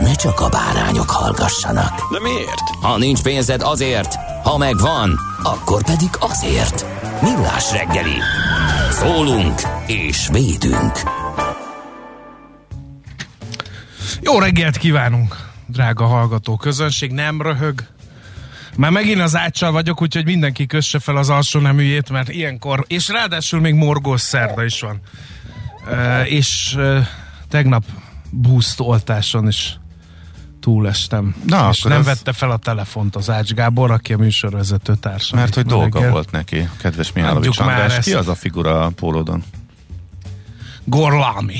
ne csak a bárányok hallgassanak. De miért? Ha nincs pénzed azért, ha megvan, akkor pedig azért. Millás reggeli. Szólunk és védünk. Jó reggelt kívánunk, drága hallgató közönség, nem röhög. Már megint az áccsal vagyok, úgyhogy mindenki kösse fel az alsó neműjét, mert ilyenkor, és ráadásul még morgós szerda is van. Uh, és uh, tegnap boost oltáson is túlestem. Na, és nem az- vette fel a telefont az Ács Gábor, aki a műsorvezető társam. Mert hogy dolga reggel. volt neki, kedves Mihálovics már András. ezt. Ki az a figura a pólódon? Gorlami.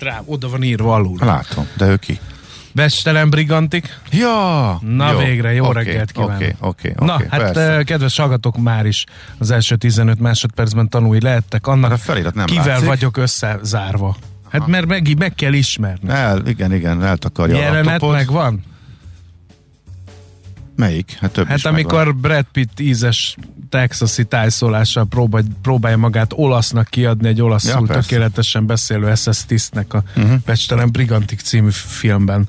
Rá, oda van írva alul. Látom, de ő ki? Bestelen brigantik. Ja! Na végre, jó oké, reggelt kívánok. Oké, oké, oké. Na, hát persze. eh, kedves hallgatók, már is az első 15 másodpercben tanulni lehettek annak, A felirat nem kivel látszik. vagyok összezárva. Hát mert meg, meg kell ismerni. El, igen, igen, eltakarja a laptopot. meg van? Melyik? Hát több Hát amikor megvan. Brad Pitt ízes texasi tájszólással próbál, próbálja magát olasznak kiadni egy olaszul Ja, tökéletesen beszélő SS tisztnek a uh-huh. Brigantik című filmben.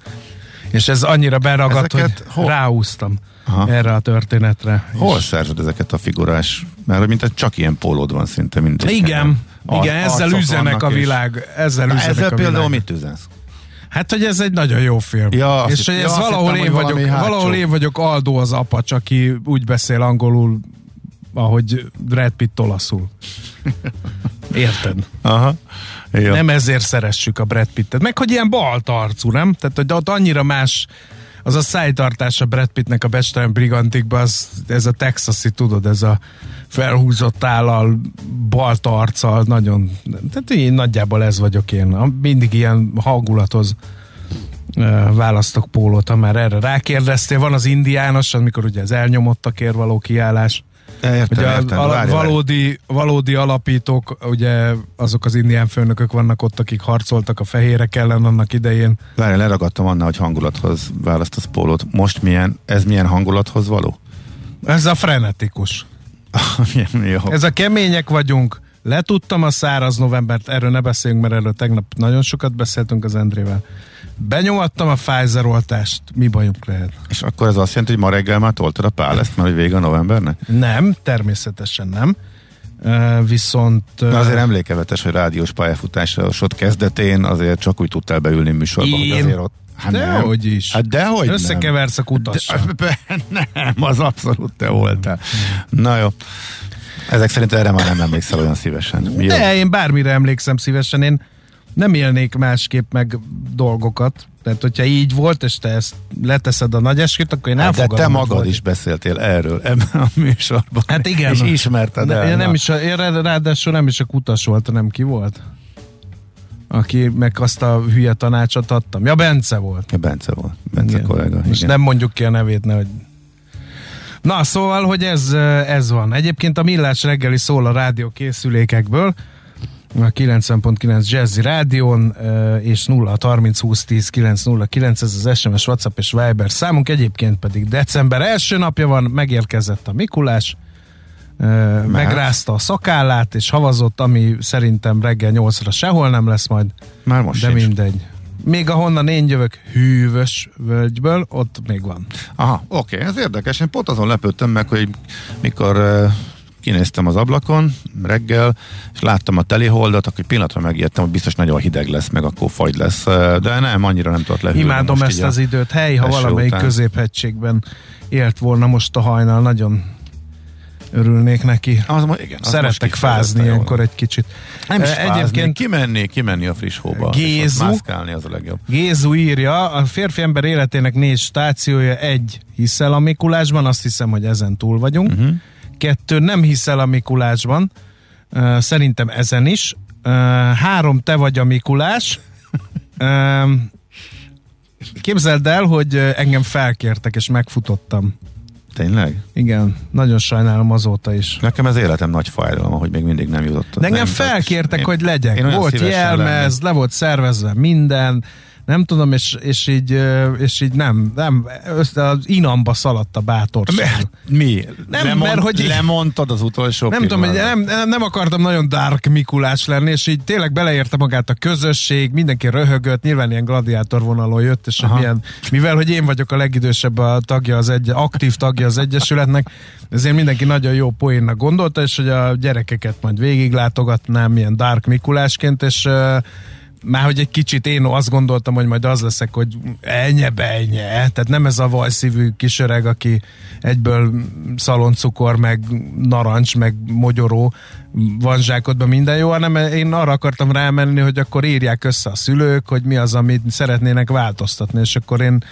És ez annyira beragadt, Ezeket hogy hol- ráúztam Aha. erre a történetre. Hol És- szerzed ezeket a figurás? Mert mint csak ilyen pólód van szinte mindegy. Igen, igen, ezzel arcok üzenek a és- világ. Ezzel Na, üzenek ezzel a például világ. mit üzensz? Hát, hogy ez egy nagyon jó film. Ja, és hogy ja, ez valahol hittem, én hogy vagyok, valahol én vagyok Aldo az apacs, aki úgy beszél angolul, ahogy Brad Pitt olaszul. Érted? Aha. Jó. Nem ezért szeressük a Brad Pittet. Meg, hogy ilyen balt arcú, nem? Tehát, hogy ott annyira más az a szájtartás a Brad Pittnek a Bestelen Brigantikban, az, ez a texasi, tudod, ez a felhúzott állal, balt arccal, nagyon, tehát én nagyjából ez vagyok én. Mindig ilyen hangulathoz választok pólót, ha már erre rákérdeztél. Van az indiános, amikor ugye az elnyomottakért való kiállás. Értem, Ugye értem. a, a Várj, várj. valódi, valódi alapítók, ugye azok az indián főnökök vannak ott, akik harcoltak a fehérek ellen annak idején. Várj, leragadtam annál, hogy hangulathoz választasz pólót. Most milyen, ez milyen hangulathoz való? Ez a frenetikus. Jó. Ez a kemények vagyunk. Letudtam a száraz novembert, erről ne beszéljünk, mert erről tegnap nagyon sokat beszéltünk az Endrével. Benyomattam a Pfizer oltást, mi bajunk lehet? És akkor ez azt jelenti, hogy ma reggel már toltad a pál ezt, mert hogy vége a novembernek? Nem, természetesen nem. Uh, viszont... Uh, Na azért emlékevetes, hogy rádiós pályafutásod kezdetén azért csak úgy tudtál beülni műsorba, hogy Én? azért ott... Hát Dehogy is. Hát dehogy nem. Összekeversz a kutassal. De, nem, az abszolút te voltál. Na jó. Ezek szerint erre már nem emlékszel olyan szívesen. Mi jó? De én bármire emlékszem szívesen, én nem élnék másképp meg dolgokat. Tehát, hogyha így volt, és te ezt leteszed a nagy esküt, akkor én Hát de elfogadom. te magad is beszéltél erről ebben a műsorban. Hát igen. És ismerted Ne, el. én nem is a, én rá- ráadásul nem is a kutas volt, hanem ki volt? Aki meg azt a hülye tanácsot adtam. Ja, Bence volt. Ja, Bence volt. Bence Igen. kollega. Most igen. nem mondjuk ki a nevét, nehogy... Na, szóval, hogy ez, ez van. Egyébként a Millás reggeli szól a rádió készülékekből, a 90.9 Jazzy Rádión, eh, és 0 30 20 10 909, ez az SMS, WhatsApp és Viber számunk, egyébként pedig december első napja van, megérkezett a Mikulás, eh, megrázta a szakállát, és havazott, ami szerintem reggel 8-ra sehol nem lesz majd, Már most de sincs. mindegy. Még ahonnan én jövök, hűvös völgyből, ott még van. Aha, oké, ez érdekes. Én pont azon lepődtem meg, hogy mikor uh, kinéztem az ablakon reggel, és láttam a teliholdat, akkor pillanatra megijedtem, hogy biztos nagyon hideg lesz, meg akkor fagy lesz, de nem, annyira nem tudott lehűlni. Imádom ezt az időt. Hely, ha valamelyik után. középhegységben élt volna most a hajnal, nagyon örülnék neki. Az, igen, az kifejezetten fázni ilyenkor egy kicsit. Nem is fázni, Egyébként kimenni, kimenni a friss hóba. Gézu. mászkálni az a legjobb. Gézu írja, a férfi ember életének négy stációja, egy hiszel a Mikulásban, azt hiszem, hogy ezen túl vagyunk. Uh-huh. Kettő, nem hiszel a Mikulásban, szerintem ezen is. Három, te vagy a Mikulás. Képzeld el, hogy engem felkértek, és megfutottam. Tényleg? Igen, nagyon sajnálom azóta is. Nekem ez életem nagy fájdalma, hogy még mindig nem jutott. De engem nem, felkértek, én- hogy legyek. én Volt jelmez, le volt szervezve minden, nem tudom, és, és így, és így nem, nem, össze az inamba szaladt a bátorság. lennék. Mi? Nem, Lemond, mert hogy- Lemondtad az utolsó Nem tudom, hogy nem, nem, akartam nagyon dark Mikulás lenni, és így tényleg beleérte magát a közösség, mindenki röhögött, nyilván ilyen gladiátor vonalon jött, és hogy milyen, mivel, hogy én vagyok a legidősebb a tagja az egy, aktív tagja az Egyesületnek, ezért mindenki nagyon jó poénnak gondolta, és hogy a gyerekeket majd végiglátogatnám ilyen dark Mikulásként, és már hogy egy kicsit én azt gondoltam, hogy majd az leszek, hogy ennye benye, tehát nem ez a vajszívű kisöreg, aki egyből szaloncukor, meg narancs, meg mogyoró van zsákodban minden jó, hanem én arra akartam rámenni, hogy akkor írják össze a szülők, hogy mi az, amit szeretnének változtatni, és akkor én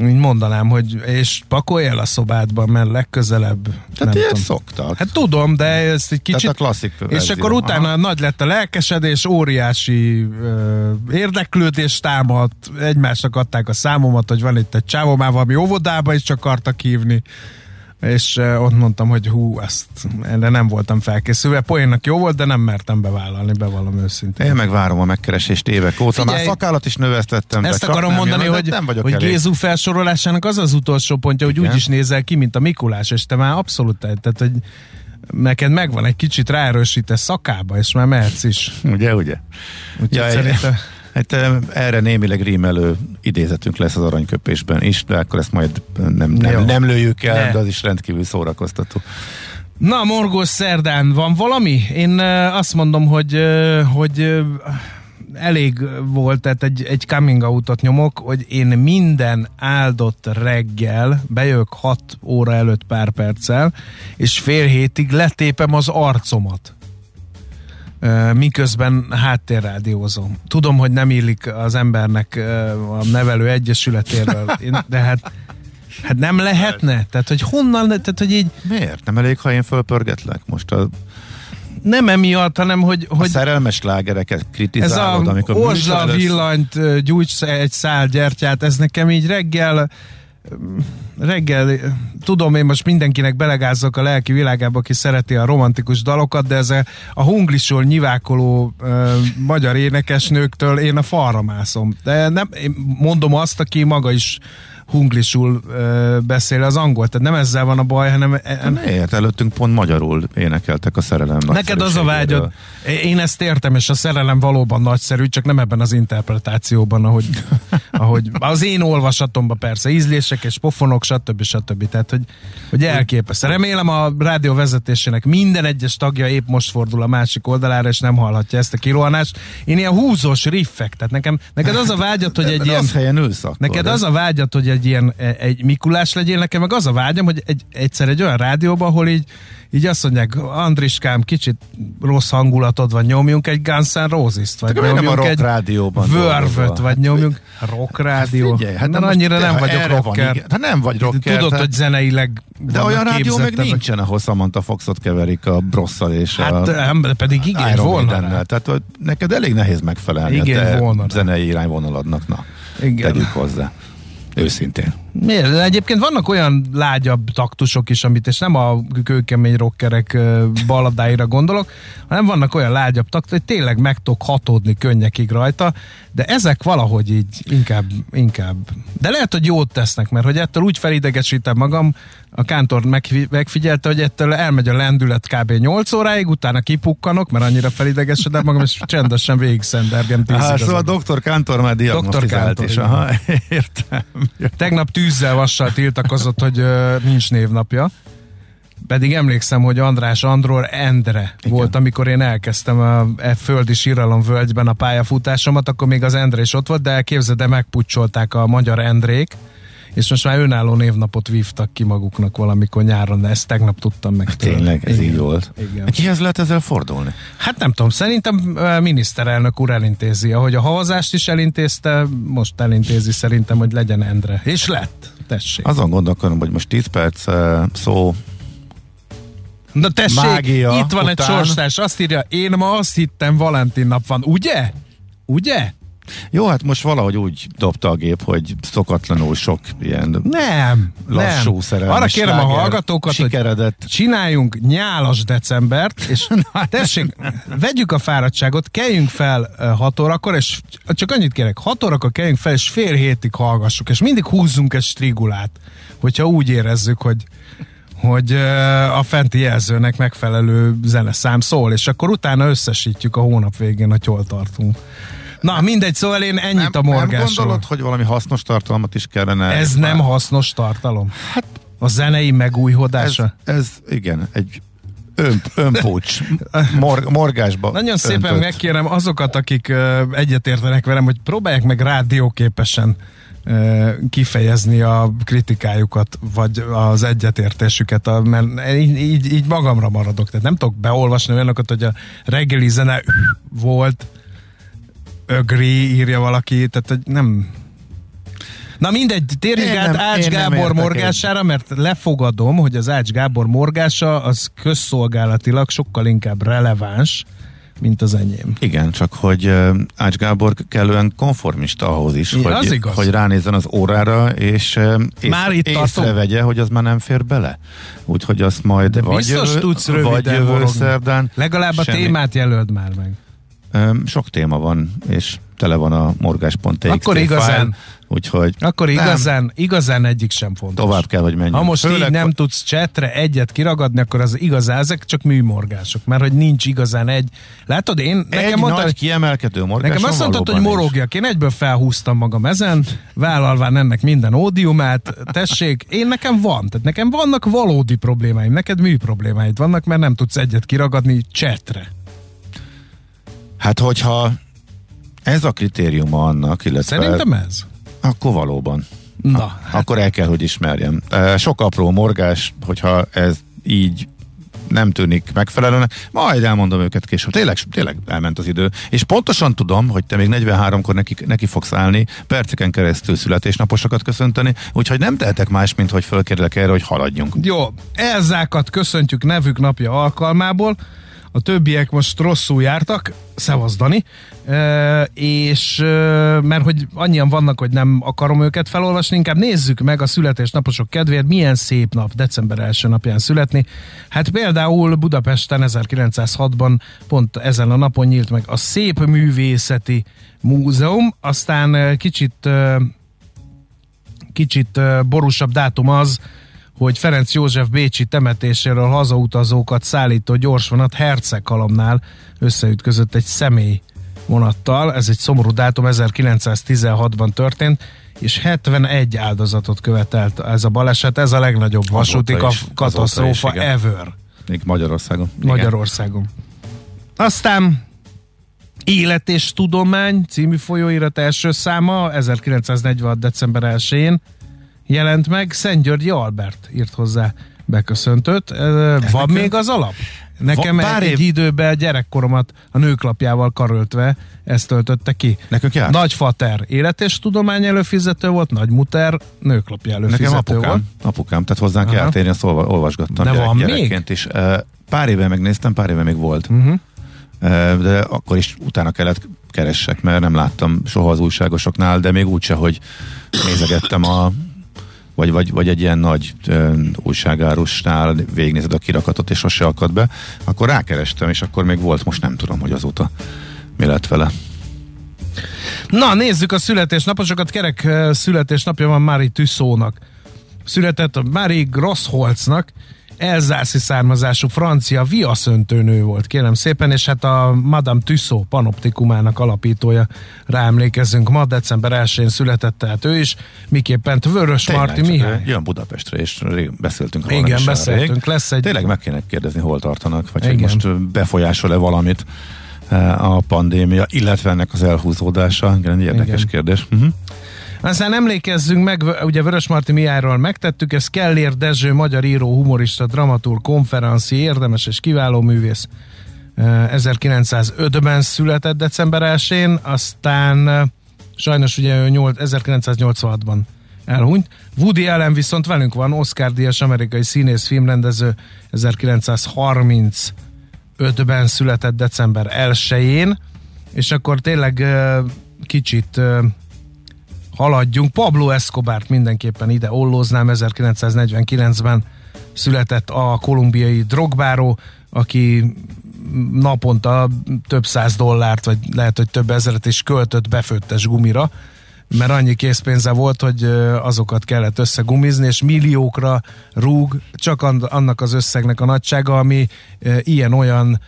így mondanám, hogy és pakolj el a szobádba, mert legközelebb Tehát nem ilyet szoktak. Hát tudom, de ezt egy kicsit... Tehát a klasszik És verzió. akkor utána Aha. nagy lett a lelkesedés, óriási ö, érdeklődés támadt, egymásnak adták a számomat, hogy van itt egy csávó, már valami óvodába is csak akartak hívni, és ö, ott mondtam, hogy hú, ezt, erre nem voltam felkészülve. Poénnak jó volt, de nem mertem bevállalni, bevallom őszintén. Én meg várom a megkeresést évek óta. Figyelj, Már szakállat is növesztettem. Ezt csak akarom mondani, jön, hogy, nem vagyok hogy elég. Gézu felsorolásának az az utolsó pontja, hogy Igen. úgy is nézel ki, mint a Mikulás, és te már abszolút, tehát hogy neked megvan egy kicsit ráerősítesz szakába, és már mehetsz is. Ugye, ugye? Úgyhogy Ja, szerintem... Hát erre némileg rímelő idézetünk lesz az aranyköpésben is, de akkor ezt majd nem, Jó. nem, nem lőjük el, Ne. de az is rendkívül szórakoztató. Na, Morgós Szerdán, van valami? Én azt mondom, hogy, hogy elég volt, tehát egy, egy coming out nyomok, hogy én minden áldott reggel bejövök 6 óra előtt pár perccel, és fél hétig letépem az arcomat. Miközben háttérrádiózom. Tudom, hogy nem illik az embernek a nevelő egyesületéről, de hát, hát nem lehetne? Tehát, hogy honnan, tehát, hogy így Miért? Nem elég, ha én fölpörgetlek? Most a, nem emiatt, hanem hogy, a hogy szerelmes lágereket ez kritizálod, a amikor műsor előtt- villanyt, gyújts egy szál gyertyát, ez nekem így reggel reggel, tudom én most mindenkinek belegázzok a lelki világába, aki szereti a romantikus dalokat, de ez a, a hunglisol nyivákoló ö, magyar énekesnőktől én a falra mászom. De nem, én mondom azt, aki maga is hunglisul ö, beszél az angol, tehát nem ezzel van a baj, hanem e- Miért? Előttünk pont magyarul énekeltek a szerelem Neked az a nagyszerűségéről. Én ezt értem, és a szerelem valóban nagyszerű, csak nem ebben az interpretációban, ahogy, ahogy az én olvasatomban persze, ízlések és pofonok, stb. stb. Tehát, hogy, hogy elképesztő. Remélem a rádió vezetésének minden egyes tagja épp most fordul a másik oldalára, és nem hallhatja ezt a kirohanást. Én ilyen húzós riffek, tehát nekem, neked az a vágyat, hogy egy ilyen... rossz helyen ülsz akkor. Neked az a vágyat, hogy egy ilyen e- egy Mikulás legyél, nekem meg az a vágyam, hogy egy, egyszer egy olyan rádióban, ahol így, így azt mondják, Andriskám, kicsit rossz hangulatod van, nyomjunk egy Guns N' Roses-t, vagy a nyomjunk egy rádióban dolgozol? vagy nyomjunk rock rádió. Figyelj, hát Mert most annyira te, nem vagyok van rocker. igény- Hát nem vagy rocker. Tudod, tehát- hogy zeneileg De olyan rádió meg nincsen, ahol Samantha Foxot keverik a brosszal és Hát a de pedig igen, Iron volna rá. Tehát neked elég nehéz megfelelni Igen, a te volna zenei irányvonaladnak. Na, Igen. tegyük hozzá. Őszintén. Miért? De Egyébként vannak olyan lágyabb taktusok is, amit, és nem a kőkemény rockerek ö, balladáira gondolok, hanem vannak olyan lágyabb taktusok, hogy tényleg meg tudok hatódni könnyekig rajta, de ezek valahogy így inkább, inkább. De lehet, hogy jót tesznek, mert hogy ettől úgy felidegesítem magam, a kántor megfi- megfigyelte, hogy ettől elmegy a lendület kb. 8 óráig, utána kipukkanok, mert annyira felidegesedem magam, és csendesen végig szendergem az szóval adó. Dr. Kántor már diagnosztizált Kántor, is. Aha, értem. Tegnap tűzzel vassal tiltakozott, hogy ö, nincs névnapja. Pedig emlékszem, hogy András Andról Endre Igen. volt, amikor én elkezdtem a e földi síralom völgyben a pályafutásomat, akkor még az Endre is ott volt, de képzeld, de megpucsolták a magyar Endrék, és most már önálló névnapot vívtak ki maguknak valamikor nyáron, de ezt tegnap tudtam meg. Tőle. Tényleg, ez Igen. így volt. Igen. Kihez lehet ezzel fordulni? Hát nem tudom, szerintem ö, miniszterelnök úr elintézi, ahogy a havazást is elintézte, most elintézi szerintem, hogy legyen Endre. És lett, tessék. Azon gondolkodom, hogy most 10 perc eh, szó Na tessék, Mágia itt van egy után- sorstárs, azt írja, én ma azt hittem Valentin nap van, ugye? Ugye? Jó, hát most valahogy úgy dobta a gép, hogy szokatlanul sok ilyen Nem, lassú nem. szerelmi Arra kérem a hallgatókat, sikeredett. hogy csináljunk nyálas decembert, és tessék, vegyük a fáradtságot, keljünk fel 6 órakor, és csak annyit kérek, 6 órakor keljünk fel, és fél hétig hallgassuk, és mindig húzzunk egy strigulát, hogyha úgy érezzük, hogy hogy a fenti jelzőnek megfelelő zeneszám szól, és akkor utána összesítjük a hónap végén, hogy hol tartunk. Na, mindegy, szóval én ennyit nem, a nem morgásról. gondolod, hogy valami hasznos tartalmat is kellene? Ez nem hasznos tartalom. Hát, a zenei ez, megújhodása. ez igen, egy ön, önpúcs, mor, morgásba. Nagyon szépen öntött. megkérem azokat, akik uh, egyetértenek velem, hogy próbálják meg rádióképesen uh, kifejezni a kritikájukat, vagy az egyetértésüket, a, mert így, így, így magamra maradok. Tehát nem tudok beolvasni olyanokat, hogy a reggeli zene volt, ögri, írja valaki, tehát hogy nem... Na mindegy, térjünk Én át nem- Ács én Gábor morgására, mert lefogadom, hogy az Ács Gábor morgása az közszolgálatilag sokkal inkább releváns, mint az enyém. Igen, csak hogy Ács Gábor kellően konformista ahhoz is, Igen, az hogy, igaz. hogy ránézzen az órára, és ész, Már itt észrevegye, hogy az már nem fér bele. Úgyhogy azt majd De vagy biztos jövő, tudsz vagy jövő szerdán. Legalább a Semmi. témát jelöld már meg. Sok téma van, és tele van a morgás.txt Akkor igazán- file, úgyhogy Akkor nem, igazán, igazán egyik sem fontos. tovább kell, hogy menjünk. Ha most Főleg, így nem tudsz csetre egyet kiragadni, akkor az igazán, ezek csak műmorgások, mert hogy nincs igazán egy. Látod, én egy nekem mondta, nagy kiemelkedő morgáson Nekem azt mondtad, hogy morogjak. Én egyből felhúztam magam ezen, vállalván ennek minden ódiumát. Tessék, én nekem van. Tehát nekem vannak valódi problémáim, neked mű problémáid vannak, mert nem tudsz egyet kiragadni csetre. Hát hogyha ez a kritériuma annak, illetve Szerintem ez. akkor valóban. Na, hát Akkor el kell, hogy ismerjem. Sok apró morgás, hogyha ez így nem tűnik megfelelőnek, majd elmondom őket később. Tényleg, tényleg elment az idő. És pontosan tudom, hogy te még 43-kor neki, neki fogsz állni, perceken keresztül születésnaposokat köszönteni, úgyhogy nem tehetek más, mint hogy fölkérlek erre, hogy haladjunk. Jó, Elzákat köszöntjük nevük napja alkalmából. A többiek most rosszul jártak, szevasz Dani, e, és e, mert hogy annyian vannak, hogy nem akarom őket felolvasni, inkább nézzük meg a születésnaposok kedvéért, milyen szép nap december első napján születni. Hát például Budapesten 1906-ban pont ezen a napon nyílt meg a Szép Művészeti Múzeum, aztán kicsit kicsit borúsabb dátum az, hogy Ferenc József Bécsi temetéséről hazautazókat szállító gyorsvonat Herceghalomnál összeütközött egy személy vonattal. Ez egy szomorú dátum, 1916-ban történt, és 71 áldozatot követelt ez a baleset. Ez a legnagyobb vasúti is, ka- katasztrófa is, igen. ever Még Magyarországon. Igen. Magyarországon. Aztán Élet és Tudomány című folyóirat első száma 1946. december 1-én jelent meg. Szent Györgyi Albert írt hozzá beköszöntőt. Ö, Van még az alap? Nekem pár egy év- időben gyerekkoromat a nőklapjával karöltve ezt töltötte ki. Nekünk járt? Nagyfater élet és tudomány előfizető volt, nagymuter nőklapja Nekem előfizető volt. apukám, apukám, tehát hozzánk Aha. járt, én ezt olva, olvasgattam De gyerek, van még? gyerekként is. Eh, Pár éve megnéztem, pár éve még volt. Uh-huh. De akkor is utána kellett keressek, mert nem láttam soha az újságosoknál, de még úgyse, hogy nézegettem a vagy, vagy, vagy egy ilyen nagy ö, újságárusnál végignézed a kirakatot, és sose akad be, akkor rákerestem, és akkor még volt, most nem tudom, hogy azóta mi lett vele. Na, nézzük a születésnaposokat. Kerek születésnapja van Mári Tüsszónak. Született a Mári Grossholznak, elzászi származású francia viaszöntőnő volt, kérem szépen, és hát a Madame Tussaud panoptikumának alapítója, ráemlékezzünk ma, december 1-én született, tehát ő is, miképpen Vörös Tényleg, Marti Mihály. Jön Budapestre, és beszéltünk róla. Igen, beszéltünk, rég. lesz egy- Tényleg meg kéne kérdezni, hol tartanak, vagy hogy Igen. most ö, befolyásol-e valamit eh, a pandémia, illetve ennek az elhúzódása. Igen, egy érdekes Igen. kérdés. Uh-huh. Aztán emlékezzünk meg, ugye Vörös Marti Mihályról megtettük, ez Kellér Dezső, magyar író, humorista, dramaturg, konferenci, érdemes és kiváló művész. Eh, 1905-ben született december 1-én, aztán eh, sajnos ugye ő nyolc- 1986-ban elhunyt. Woody Allen viszont velünk van, Oscar Díjas amerikai színész, filmrendező, 1935-ben született december 1-én, és akkor tényleg eh, kicsit eh, haladjunk. Pablo Escobart mindenképpen ide ollóznám, 1949-ben született a kolumbiai drogbáró, aki naponta több száz dollárt, vagy lehet, hogy több ezeret is költött befőttes gumira, mert annyi készpénze volt, hogy azokat kellett összegumizni, és milliókra rúg csak an- annak az összegnek a nagysága, ami ilyen-olyan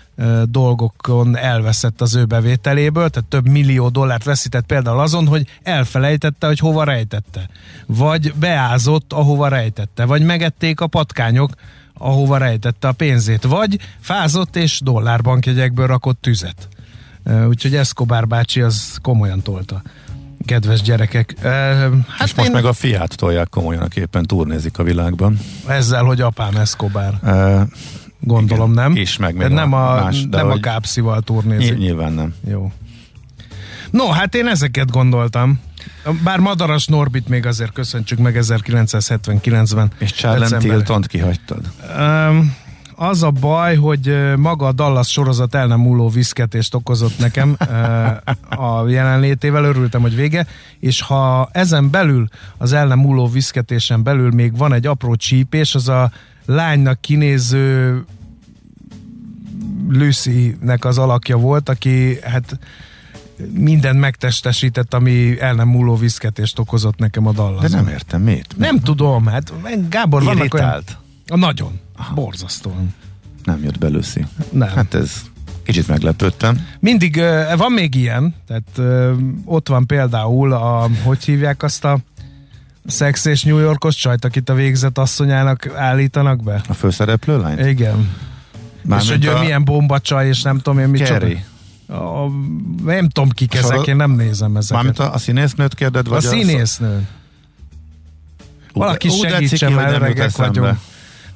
dolgokon elveszett az ő bevételéből, tehát több millió dollárt veszített például azon, hogy elfelejtette, hogy hova rejtette, vagy beázott, ahova rejtette, vagy megették a patkányok, ahova rejtette a pénzét, vagy fázott és dollárbankjegyekből rakott tüzet. Úgyhogy Escobar bácsi az komolyan tolta. Kedves gyerekek. Ö, Hát És most én meg a fiát tolják komolyan, aki éppen turnézik a világban. ezzel, hogy apám Escobar. Uh, Gondolom, Igen, nem? és meg még De nem a, más, de nem a hogy- kápszival turnézik. ny- nyilván nem. Jó. No, hát én ezeket gondoltam. Bár Madaras Norbit még azért köszöntsük meg 1979-ben. És december- Tiltont kihagytad. Um, az a baj, hogy maga a Dallas sorozat el nem múló viszketést okozott nekem a jelenlétével, örültem, hogy vége, és ha ezen belül, az el nem múló viszketésen belül még van egy apró csípés, az a lánynak kinéző Lucy-nek az alakja volt, aki hát mindent megtestesített, ami el nem múló viszketést okozott nekem a Dallas. De nem értem, miért? Nem tudom, hát Gábor, vannak olyan... Irritált? Nagyon. Borzasztóan. Nem jött belőszi. Nem. Hát ez kicsit meglepődtem. Mindig van még ilyen, tehát ott van például a, hogy hívják azt a Sex és New Yorkos csajt, akit a végzett asszonyának állítanak be? A főszereplő lány? Igen. és hogy ő a milyen bombacsaj, és nem tudom én micsoda. A, nem tudom kik Sorol- ezek, én nem nézem ezeket. Mármint a, a színésznőt kérded? a Vagy színésznő. Valaki Ú, de segítsen, már öregek vagyunk.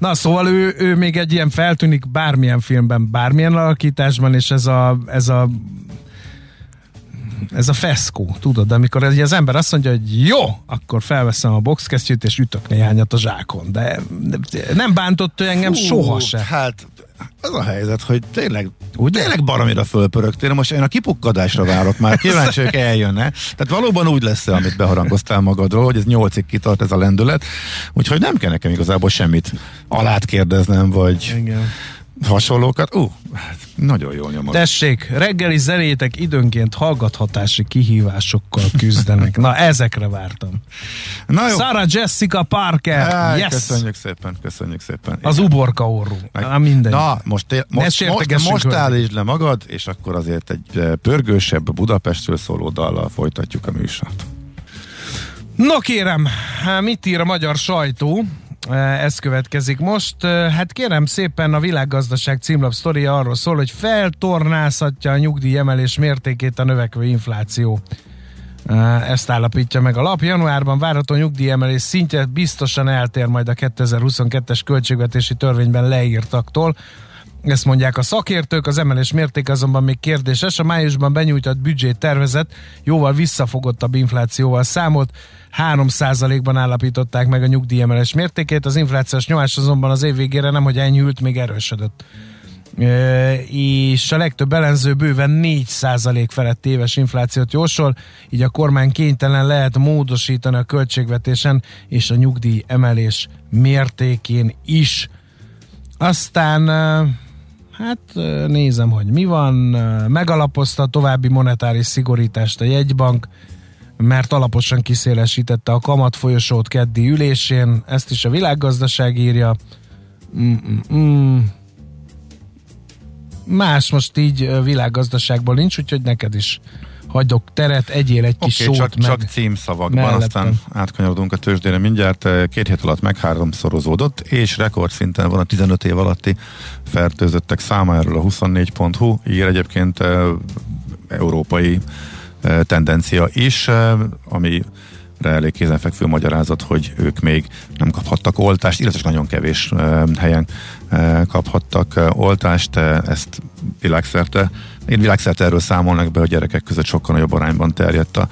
Na, szóval ő, ő még egy ilyen feltűnik bármilyen filmben, bármilyen alakításban, és ez a, ez a ez a feszkó, tudod, amikor ez- az ember azt mondja, hogy jó, akkor felveszem a boxkesztyűt, és ütök néhányat a zsákon, de nem bántott ő engem soha se. Hát az a helyzet, hogy tényleg, Ugye? tényleg baromira fölpörögtél. Most én a kipukkadásra várok már, kíváncsi vagyok eljönne. Tehát valóban úgy lesz amit beharangoztál magadról, hogy ez nyolcig kitart ez a lendület, úgyhogy nem kell nekem igazából semmit alát kérdeznem, vagy Igen. Hasonlókat. Ú, hát nagyon jól nyomod. Tessék, reggeli zenétek időnként hallgathatási kihívásokkal küzdenek. Na, ezekre vártam. Na jó. Sarah Jessica Parker, Á, yes! Köszönjük szépen, köszönjük szépen. Az Igen. uborka orrú. Meg- Na, mindegy. Na, most, most, most, most állítsd le magad, és akkor azért egy eh, pörgősebb Budapestről szóló dallal folytatjuk a műsort. No kérem, hát mit ír a magyar sajtó? Ez következik most. Hát kérem szépen a világgazdaság címlap sztoria arról szól, hogy feltornázhatja a nyugdíjemelés mértékét a növekvő infláció. Ezt állapítja meg a lap. Januárban várható nyugdíjemelés szintje biztosan eltér majd a 2022-es költségvetési törvényben leírtaktól. Ezt mondják a szakértők, az emelés mérték azonban még kérdéses. A májusban benyújtott büdzsé tervezet jóval visszafogottabb inflációval számolt. 3%-ban állapították meg a nyugdíjemelés mértékét, az inflációs nyomás azonban az év végére nem, hogy enyhült, még erősödött. E, és a legtöbb ellenző bőven 4% felett éves inflációt jósol, így a kormány kénytelen lehet módosítani a költségvetésen és a nyugdíj emelés mértékén is. Aztán Hát nézem, hogy mi van. Megalapozta további monetáris szigorítást a jegybank, mert alaposan kiszélesítette a kamat folyosót keddi ülésén. Ezt is a világgazdaság írja. Mm-mm-mm. Más most így ö, világgazdaságban nincs, úgyhogy neked is hagyok teret, egyél egy kis Oké, sót csak, meg. csak címszavakban, mellettem. aztán átkanyarodunk a tőzsdére mindjárt. Két hét alatt megháromszorozódott, és rekordszinten van a 15 év alatti fertőzöttek száma, erről a 24.hu ír egyébként eh, európai eh, tendencia is, eh, ami elég kézenfekvő magyarázat, hogy ők még nem kaphattak oltást, illetve nagyon kevés helyen kaphattak oltást, ezt világszerte, én világszerte erről számolnak be, hogy gyerekek között sokkal nagyobb arányban terjedt a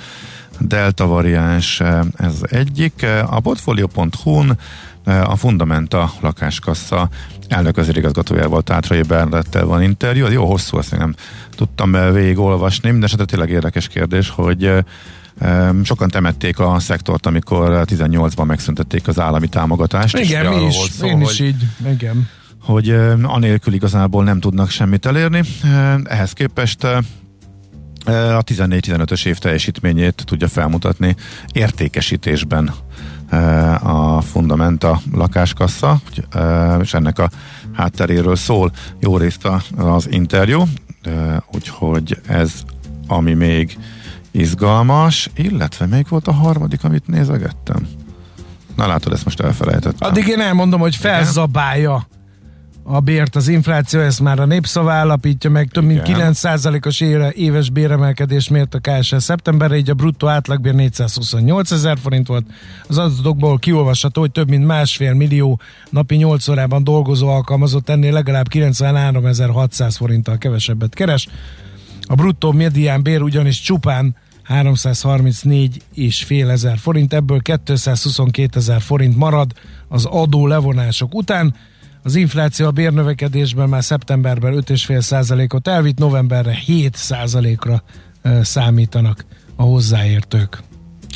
delta variáns, eh, ez az egyik. Eh, A portfolio.hu-n eh, a Fundamenta lakáskassa elnök igazgatójával, Tátrai Bernettel van interjú, az jó hosszú, azt még nem tudtam végigolvasni, de esetre tényleg érdekes kérdés, hogy Sokan temették a szektort, amikor 18-ban megszüntették az állami támogatást. Igen, mi is, szó, én is így, igen. Hogy anélkül igazából nem tudnak semmit elérni. Eh, Ehhez képest a 14-15-ös év teljesítményét tudja felmutatni értékesítésben a Fundamenta lakáskassa, és ennek a hátteréről szól jó részt az interjú, úgyhogy ez ami még izgalmas, illetve még volt a harmadik, amit nézegettem. Na látod, ezt most elfelejtettem. Addig én elmondom, hogy felzabálja a bért az infláció, ezt már a népszava állapítja meg, több mint Igen. 9%-os ére, éves béremelkedés mért a KSL szeptemberre, így a bruttó átlagbér 428 ezer forint volt. Az adatokból kiolvasható, hogy több mint másfél millió napi 8 órában dolgozó alkalmazott ennél legalább 93.600 forinttal kevesebbet keres. A bruttó medián bér ugyanis csupán 334 és fél ezer forint, ebből 222 ezer forint marad az adó levonások után. Az infláció a bérnövekedésben már szeptemberben 5,5 százalékot elvitt, novemberre 7 százalékra ö, számítanak a hozzáértők.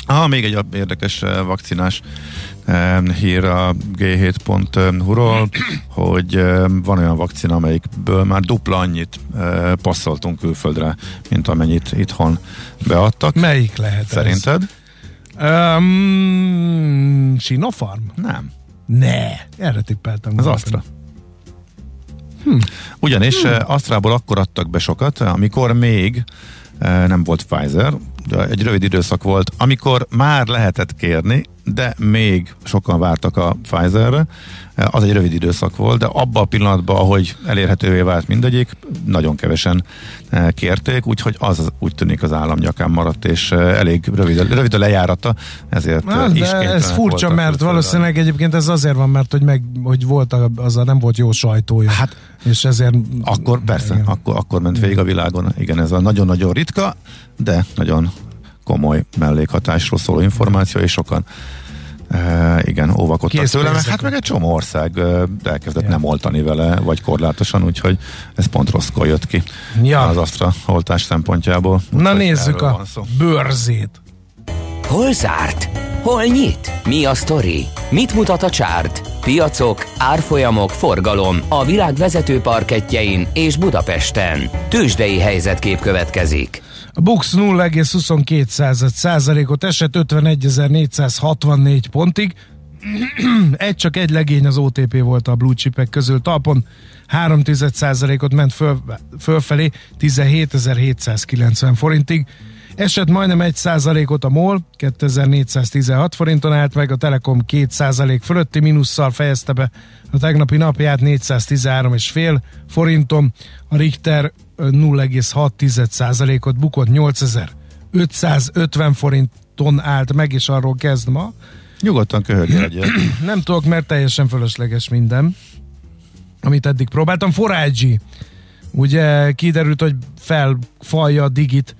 Ah, még egy érdekes vakcinás hír a G7.hu-ról, hogy van olyan vakcina, amelyikből már dupla annyit passzoltunk külföldre, mint amennyit itthon beadtak. Melyik lehet Szerinted? ez? Um, Sinopharm? Nem. Ne, erre tippeltem. Az. Astra. Ugyanis hm. Asztrából akkor adtak be sokat, amikor még eh, nem volt Pfizer, de egy rövid időszak volt, amikor már lehetett kérni, de még sokan vártak a Pfizerre. Eh, Az egy rövid időszak volt, de abban a pillanatban, ahogy elérhetővé vált mindegyik, nagyon kevesen eh, kérték, úgyhogy az úgy tűnik az állam nyakán maradt, és eh, elég rövid, rövid a lejárata, ezért eh, Na, is de ez furcsa, mert valószínűleg egyébként ez azért van, mert hogy, meg, hogy volt a, az a nem volt jó sajtója. Hát, és ezért... Akkor persze, Igen. akkor, akkor ment végig a világon. Igen, ez a nagyon-nagyon ritka, de nagyon komoly mellékhatásról szóló információ, és sokan e, igen, óvakodtak Kész tőle, mert hát meg egy csomó ország e, elkezdett Ja. nem oltani vele, vagy korlátosan, úgyhogy ez pont rosszkor jött ki Ja. az Astra oltás szempontjából. Na nézzük a bőrzét. Hol zárt? Hol nyit? Mi a sztori? Mit mutat a csárt? Piacok, árfolyamok, forgalom a világ vezető parketjein és Budapesten. Tősdei helyzetkép következik. A Bux 0,22 század százalékot esett 51.464 pontig. egy csak egy legény az OTP volt a blue chipek közül. Talpon 3 százalékot ment föl, fölfelé 17.790 forintig. Esett majdnem 1 százalékot a MOL, 2416 forinton állt meg, a Telekom 2 százalék fölötti mínusszal fejezte be a tegnapi napját 413,5 forinton, a Richter ö, 0,6 százalékot bukott 8550 forinton állt meg, és arról kezd ma. Nyugodtan köhögj egyet. Nem tudok, mert teljesen fölösleges minden, amit eddig próbáltam. Forágyi, ugye kiderült, hogy felfalja a digit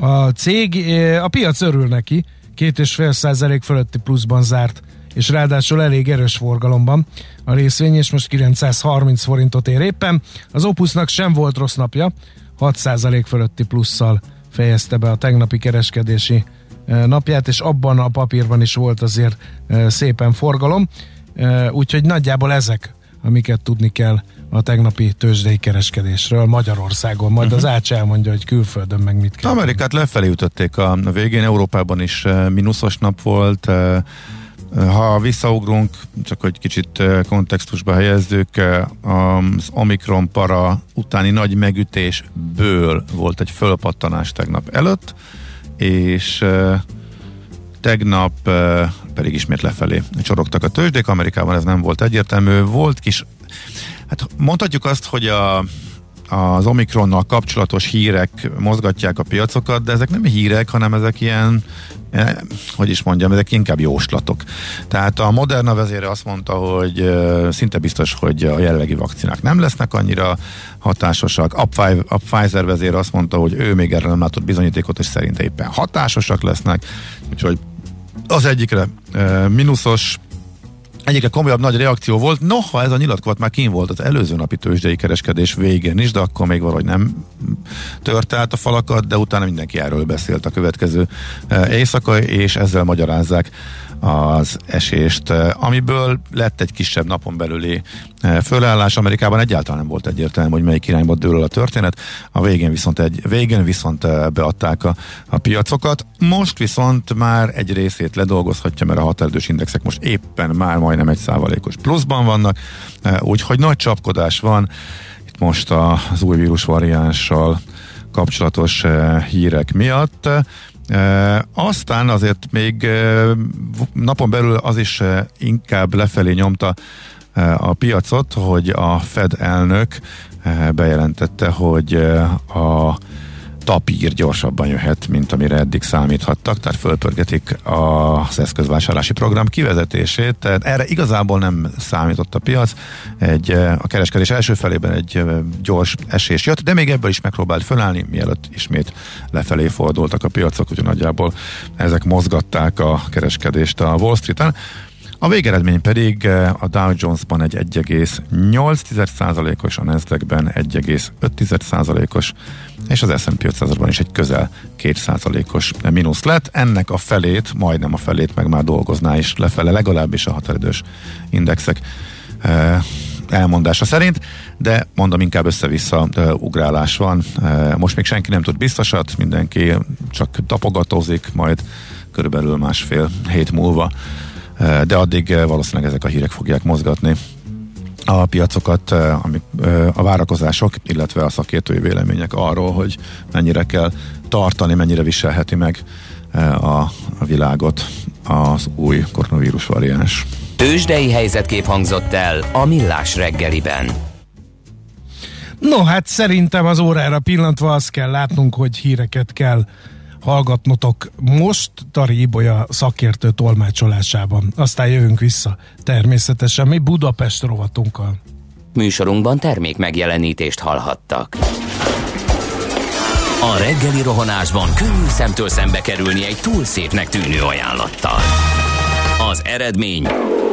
a cég, a piac örül neki, két és fél százalék fölötti pluszban zárt, és ráadásul elég erős forgalomban a részvény, és most 930 forintot ér éppen. Az Opusnak sem volt rossz napja, 6 százalék fölötti plusszal fejezte be a tegnapi kereskedési eh, napját, és abban a papírban is volt azért eh, szépen forgalom, Eh, úgyhogy nagyjából ezek, amiket tudni kell a tegnapi tőzsdei kereskedésről Magyarországon. Majd uh-huh. az Ács elmondja, hogy külföldön meg mit kell. Amerikát lefelé ütötték a végén, Európában is eh, mínuszos nap volt, eh, Ha visszaugrunk, csak hogy kicsit eh, kontextusba helyezzük, az Omikron para utáni nagy megütésből volt egy fölpattanás tegnap előtt, és tegnap pedig ismét lefelé csorogtak a tőzsdék, Amerikában ez nem volt egyértelmű, volt kis, hát mondhatjuk azt, hogy a az Omikronnal kapcsolatos hírek mozgatják a piacokat, de ezek nem hírek, hanem ezek ilyen eh, hogy is mondjam, ezek inkább jóslatok. Tehát a Moderna vezére azt mondta, hogy eh, szinte biztos, hogy a jelenlegi vakcinák nem lesznek annyira hatásosak. A Pfizer vezére azt mondta, hogy ő még erre nem látott bizonyítékot, és szerinte éppen hatásosak lesznek. Úgyhogy az egyikre e, mínuszos Egyikre komolyabb nagy reakció volt, noha ez a nyilatkozat már kín volt az előző napi tőzsdei kereskedés végén is, de akkor még valahogy nem tört át a falakat, de utána mindenki erről beszélt a következő eh, éjszaka, és ezzel magyarázzák az esést, amiből lett egy kisebb napon belüli eh, fölállás. Amerikában egyáltalán nem volt egyértelmű, hogy melyik irányba dől a történet. A végén viszont, egy, végén viszont eh, beadták a, a piacokat. Most viszont már egy részét ledolgozhatja, mert a határidős indexek most éppen már majdnem egy százalékos pluszban vannak, eh, úgyhogy nagy csapkodás van itt most az új vírus variánssal kapcsolatos hírek miatt. E, aztán azért még e, napon belül az is e, inkább lefelé nyomta e, a piacot, hogy a Fed elnök e, bejelentette, hogy e, a tapír gyorsabban jöhet, mint amire eddig számíthattak, tehát fölpörgetik az eszközvásárlási program kivezetését. Tehát erre igazából nem számított a piac. Egy, a kereskedés első felében egy gyors esés jött, de még ebből is megpróbált fölállni, mielőtt ismét lefelé fordultak a piacok, úgyhogy nagyjából ezek mozgatták a kereskedést a Wall Street-en. A végeredmény pedig a Dow Jones-ban egy 1,8%-os, a Nasdaq-ben 1,5%-os és az S&P 500-ban is egy közel 2%-os mínusz lett. Ennek a felét, majdnem a felét meg már dolgozná is lefele, legalábbis a határidős indexek eh, elmondása szerint, de mondom, inkább össze-vissza eh, ugrálás van. Eh, most még senki nem tud biztosat, mindenki csak tapogatózik, majd körülbelül másfél hét múlva, de addig valószínűleg ezek a hírek fogják mozgatni a piacokat, eh, amik, eh, a várakozások, illetve a szakértői vélemények arról, hogy mennyire kell tartani, mennyire viselheti meg eh, a, a világot az új koronavírus variáns. Tőzsdei helyzetkép hangzott el a Millás reggeliben. No, hát szerintem az órára pillantva azt kell látnunk, hogy híreket kell hallgatnotok most Tari Ibolya szakértő tolmácsolásában. Aztán jövünk vissza természetesen mi Budapest rovatunkkal. Műsorunkban termék megjelenítést hallhattak. A reggeli rohanásban könnyű szemtől szembe kerülni egy túl szépnek tűnő ajánlattal. Az eredmény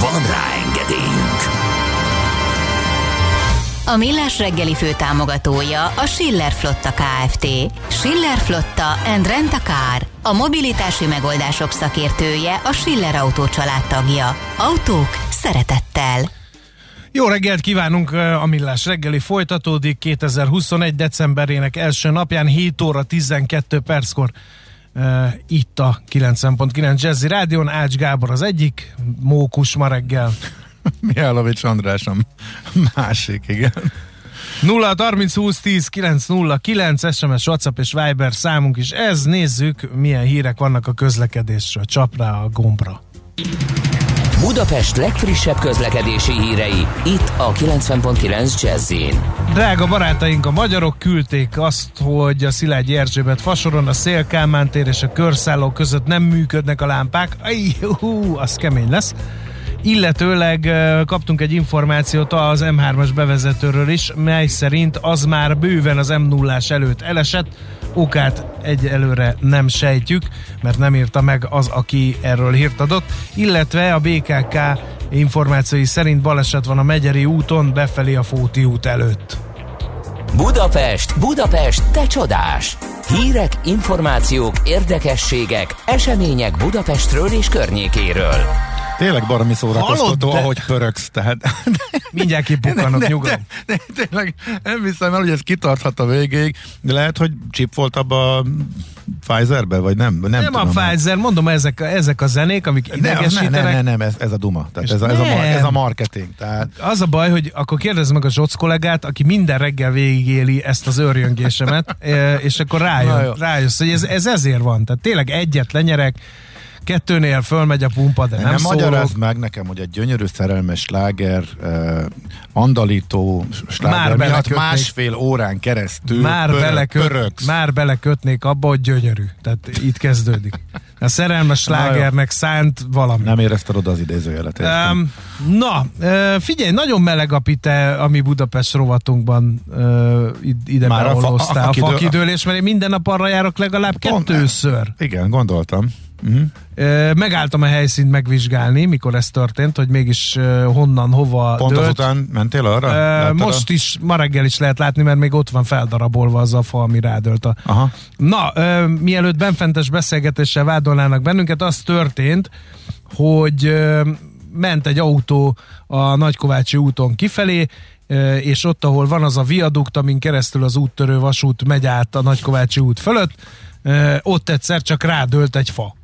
Van rá engedélyünk! A Millás reggeli fő támogatója a Schiller Flotta KFT. Schiller Flotta and Rent a Car. A mobilitási megoldások szakértője a Schiller Autó tagja. Autók szeretettel. Jó reggelt kívánunk, a Millás reggeli folytatódik 2021. decemberének első napján 7 óra 12 perckor Uh, itt a 90.9 Jazzy Rádion, Ács Gábor az egyik, Mókus ma reggel. Mihálovics András a másik, igen. 0 30 20 10 9 0 9 SMS, WhatsApp és Viber számunk is ez. Nézzük, milyen hírek vannak a közlekedésről. Csap rá a gombra. Budapest legfrissebb közlekedési hírei, itt a 90.9 jazz Drága barátaink, a magyarok küldték azt, hogy a Szilágyi Erzsébet fasoron a Szélkálmán tér és a körszálló között nem működnek a lámpák. Aj, hú, az kemény lesz. Illetőleg kaptunk egy információt az M3-as bevezetőről is, mely szerint az már bőven az m 0 előtt elesett, okát egyelőre nem sejtjük, mert nem írta meg az, aki erről hírt adott, illetve a BKK információi szerint baleset van a Megyeri úton befelé a Fóti út előtt. Budapest, Budapest, te csodás! Hírek, információk, érdekességek, események Budapestről és környékéről. Tényleg baromi szórakoztató, Hallod, ahogy pöröksz, tehát... Mindjárt kipukkanok, nyugodj. De, de, tényleg nem hiszem el, hogy ez kitarthat a végéig, de lehet, hogy chip volt abba a Pfizerbe, vagy nem? Nem, Nem tudom. a Pfizer, mondom, ezek a, ezek a zenék, amik Nem, nem, idegesítenek. nem, nem, ez, ez a duma. Tehát ez a, ez, a, nem. ez a marketing. Tehát Az a baj, hogy akkor kérdezz meg a Zsoc kollégát, aki minden reggel végigéli ezt az őrjöngésemet, e, és akkor rájön, rájössz, hogy ez, ez ezért van. Tehát tényleg egyet lenyerek, kettőnél fölmegy a pumpa, de nem, nem, szólok. magyarázd meg nekem, hogy egy gyönyörű szerelmes sláger, uh, andalító Már sláger miatt belekötnék. másfél órán keresztül Már, pörög, beleköt, pörögsz. már belekötnék abba, hogy gyönyörű. Tehát itt kezdődik. A szerelmes slágernek szánt valami. Nem érezted oda az idézőjelet. Um, na, figyelj, nagyon meleg a pite, ami Budapest rovatunkban uh, ide Már a fa- a A, fakidő- fakidőlés, mert én minden nap arra járok legalább Pont- kettőször. Igen, gondoltam. Uh-huh. Uh, megálltam a helyszínt megvizsgálni, mikor ez történt, hogy mégis honnan, hova Pont dőlt. azután mentél arra? Láttad most is, ma reggel is lehet látni, mert még ott van feldarabolva az a fa, ami rádölt a, A... Aha. Na, mielőtt benfentes beszélgetéssel vádolnának bennünket, az történt, hogy ment egy autó a Nagykovácsi úton kifelé, és ott, ahol van az a viadukt, amin keresztül az úttörő vasút megy át a Nagykovácsi út fölött, ott egyszer csak rádölt egy fa.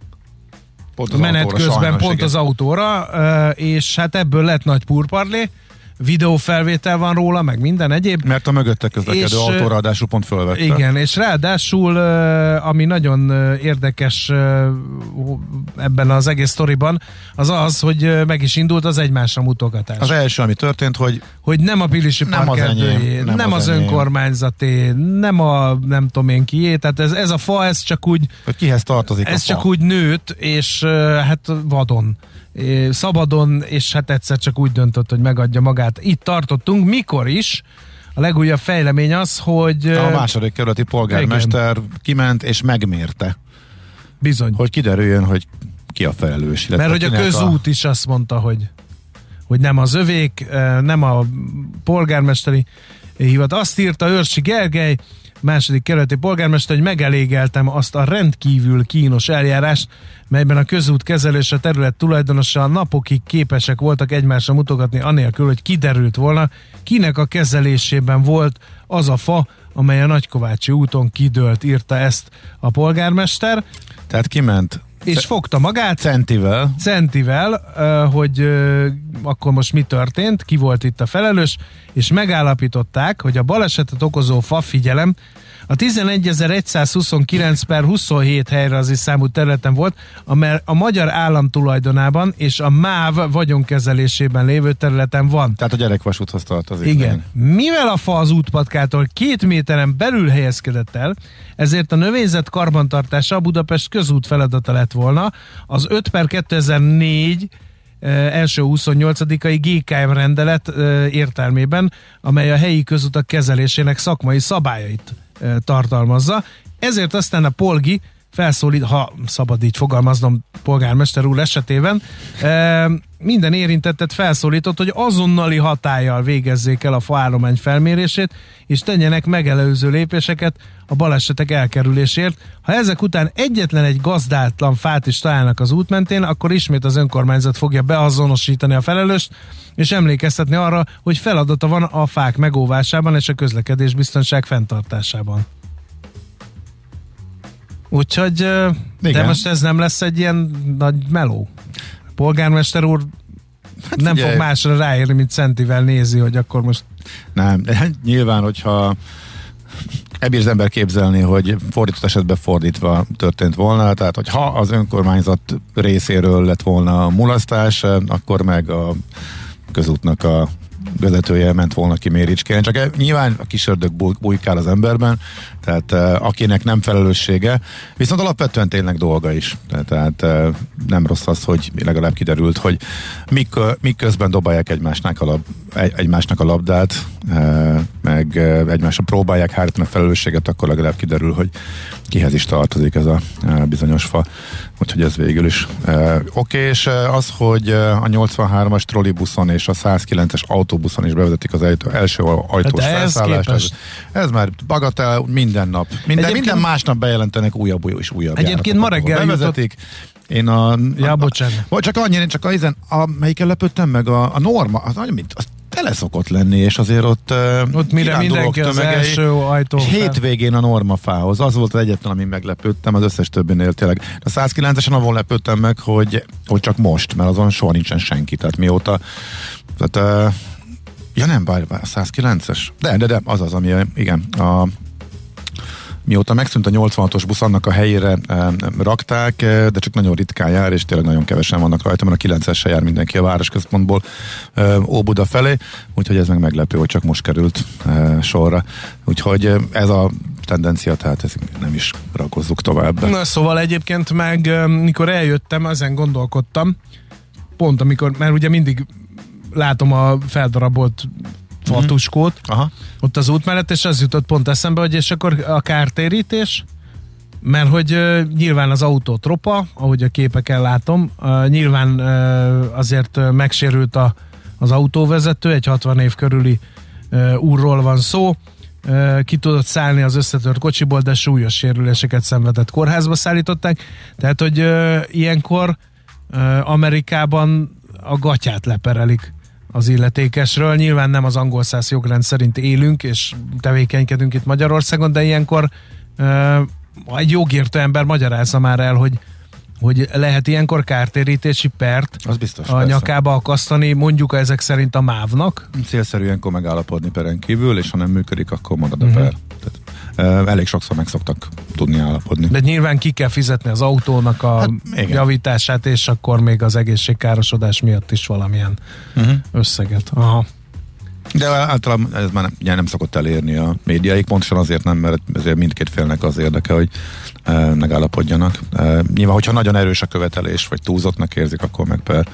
Pont az Menet autóra, közben pont igen. az autóra, és hát ebből lett nagy purparlé, videófelvétel van róla, meg minden egyéb. Mert a mögötte közlekedő És, autóra ráadásul pont fölvette. Igen, és ráadásul, ami nagyon érdekes ebben az egész sztoriban, az az, hogy meg is indult az egymásra mutogatás. Az első, ami történt, hogy hogy nem a Pilisi Nem az enyém, nem nem, az az, önkormányzaté, nem a nem tudom én kié, tehát ez, ez a fa, ez csak úgy, hogy kihez tartozik ez a fa. csak úgy nőtt, és hát vadon, szabadon, és hát egyszer csak úgy döntött, hogy megadja magát. Itt tartottunk, mikor is, a legújabb fejlemény az, hogy A második kerületi polgármester kiment és megmérte, bizony. hogy kiderüljön, hogy ki a felelős. Mert hogy a közút is azt mondta, hogy, hogy nem az övék, nem a polgármesteri hivat. Azt írta Őrsi Gergely, második kerületi polgármester, hogy megelégeltem azt a rendkívül kínos eljárást, melyben a közút kezelése terület tulajdonosa napokig képesek voltak egymásra mutogatni, anélkül, hogy kiderült volna, kinek a kezelésében volt az a fa, amely a Nagykovácsi úton kidőlt, írta ezt a polgármester, Tehát kiment és fogta magát, centivel, centivel, hogy akkor most mi történt, ki volt itt a felelős, és megállapították, hogy a balesetet okozó fa figyelem a 11.129 per 27 helyreazi számú területen volt, amely a magyar állam tulajdonában és a MÁV vagyonkezelésében lévő területen van. tehát a gyerekvasúthoz tartozik. Igen. Mivel a fa az útpatkától két méteren belül helyezkedett el, ezért a növényzet karbantartása a Budapest közút feladata lett volna. Az 5 per 2004 eh, első 28-ai GKM rendelet eh, értelmében, amely a helyi közutak kezelésének szakmai szabályait tartalmazza. Ezért aztán a Polgi felszólít, ha szabad így fogalmaznom polgármester úr esetében, e, minden érintettet felszólított, hogy azonnali hatállyal végezzék el a faállomány felmérését, és tegyenek megelőző lépéseket a balesetek elkerülésért. Ha ezek után egyetlen egy gazdátlan fát is találnak az út mentén, akkor ismét az önkormányzat fogja beazonosítani a felelőst, és emlékeztetni arra, hogy feladata van a fák megóvásában és a közlekedés biztonság fenntartásában. Úgyhogy, ö, de Igen. most ez nem lesz egy ilyen nagy meló. A polgármester úr nem figyelj. fog másra ráérni, mint Centivel nézi, hogy akkor most Nem, de nyilván, hogyha ebből az ember képzelni, hogy fordított esetben fordítva történt volna, tehát hogy ha az önkormányzat részéről lett volna a mulasztás, akkor meg a közútnak a vezetője ment volna ki Méricskén, csak nyilván a kis ördög buj- bujkál az emberben, tehát e, akinek nem felelőssége, viszont alapvetően tényleg dolga is. Tehát, tehát e, nem rossz az, hogy legalább kiderült, hogy mik, mik közben dobálják egymásnak a, lab, egy, egymásnak a labdát, meg egymásra próbálják hárítani a felelősséget, akkor legalább kiderül, hogy kihez is tartozik ez a bizonyos fa. Úgyhogy ez végül is. E, Oké, okay, és az, hogy a 83-as trollibuszon és a 109-es autóbuszon is bevezetik az ajtó, első ajtós Hát felszállást. Ez, ez már bagatel minden nap. Minden, Egyébként- minden másnap bejelentenek újabb és újabb Egyébként ma reggel bevezetik. Én a... Ja, a, bocsánat. Vagy csak annyira, én csak a, izen, a melyiken lepődtem meg, a, a norma, az, mint, az tele szokott lenni, és azért ott, Ott mire mindenki az tömegei. első ajtó hétvégén a normafához, az volt az egyetlen, ami meglepődtem, az összes többinél tényleg. A 109-esen avon lepődtem meg, hogy, hogy csak most, mert azon soha nincsen senki, tehát mióta, tehát ja nem, bár, bár a 109-es, de, de, de, az az, ami, igen, a mióta megszűnt a 86-os busz, annak a helyére e, rakták, e, de csak nagyon ritkán jár, és tényleg nagyon kevesen vannak rajta, mert a 9-es se jár mindenki a városközpontból e, Óbuda felé, úgyhogy ez meg meglepő, hogy csak most került sorra. Úgyhogy ez a tendencia, tehát ezt nem is rakozzuk tovább. Na szóval egyébként meg, mikor eljöttem, ezen gondolkodtam, pont amikor, mert ugye mindig látom a feldarabolt fatuskót, Aha. ott az út mellett, és az jutott pont eszembe, hogy és akkor a kártérítés, mert hogy uh, nyilván az autó tropa, ahogy a képeken látom, uh, nyilván uh, azért uh, megsérült a, az autóvezető, egy 60 év körüli uh, úrról van szó, uh, ki tudott szállni az összetört kocsiból, de súlyos sérüléseket szenvedett kórházba szállították, tehát hogy uh, ilyenkor uh, Amerikában a gatyát leperelik az illetékesről. Nyilván nem az angol száz jogrend szerint élünk és tevékenykedünk itt Magyarországon, de ilyenkor egy jogértő ember magyarázza már el, hogy hogy lehet ilyenkor kártérítési pert Az biztos, a persze. nyakába akasztani, mondjuk ezek szerint a mávnak. Célszerű ilyenkor megállapodni peren kívül, és ha nem működik, akkor marad a Mhm. per. Tehát, e, elég sokszor meg szoktak tudni állapodni. De nyilván ki kell fizetni az autónak a Hát, igen. javítását, és akkor még az egészségkárosodás miatt is valamilyen Uh-huh. összeget. Aha. De általában ez már nem, nem szokott elérni a médiaik, pontosan azért nem, mert ezért mindkét félnek az érdeke, hogy e, megállapodjanak. E, nyilván, hogyha nagyon erős a követelés, vagy túlzottnak érzik, akkor meg per.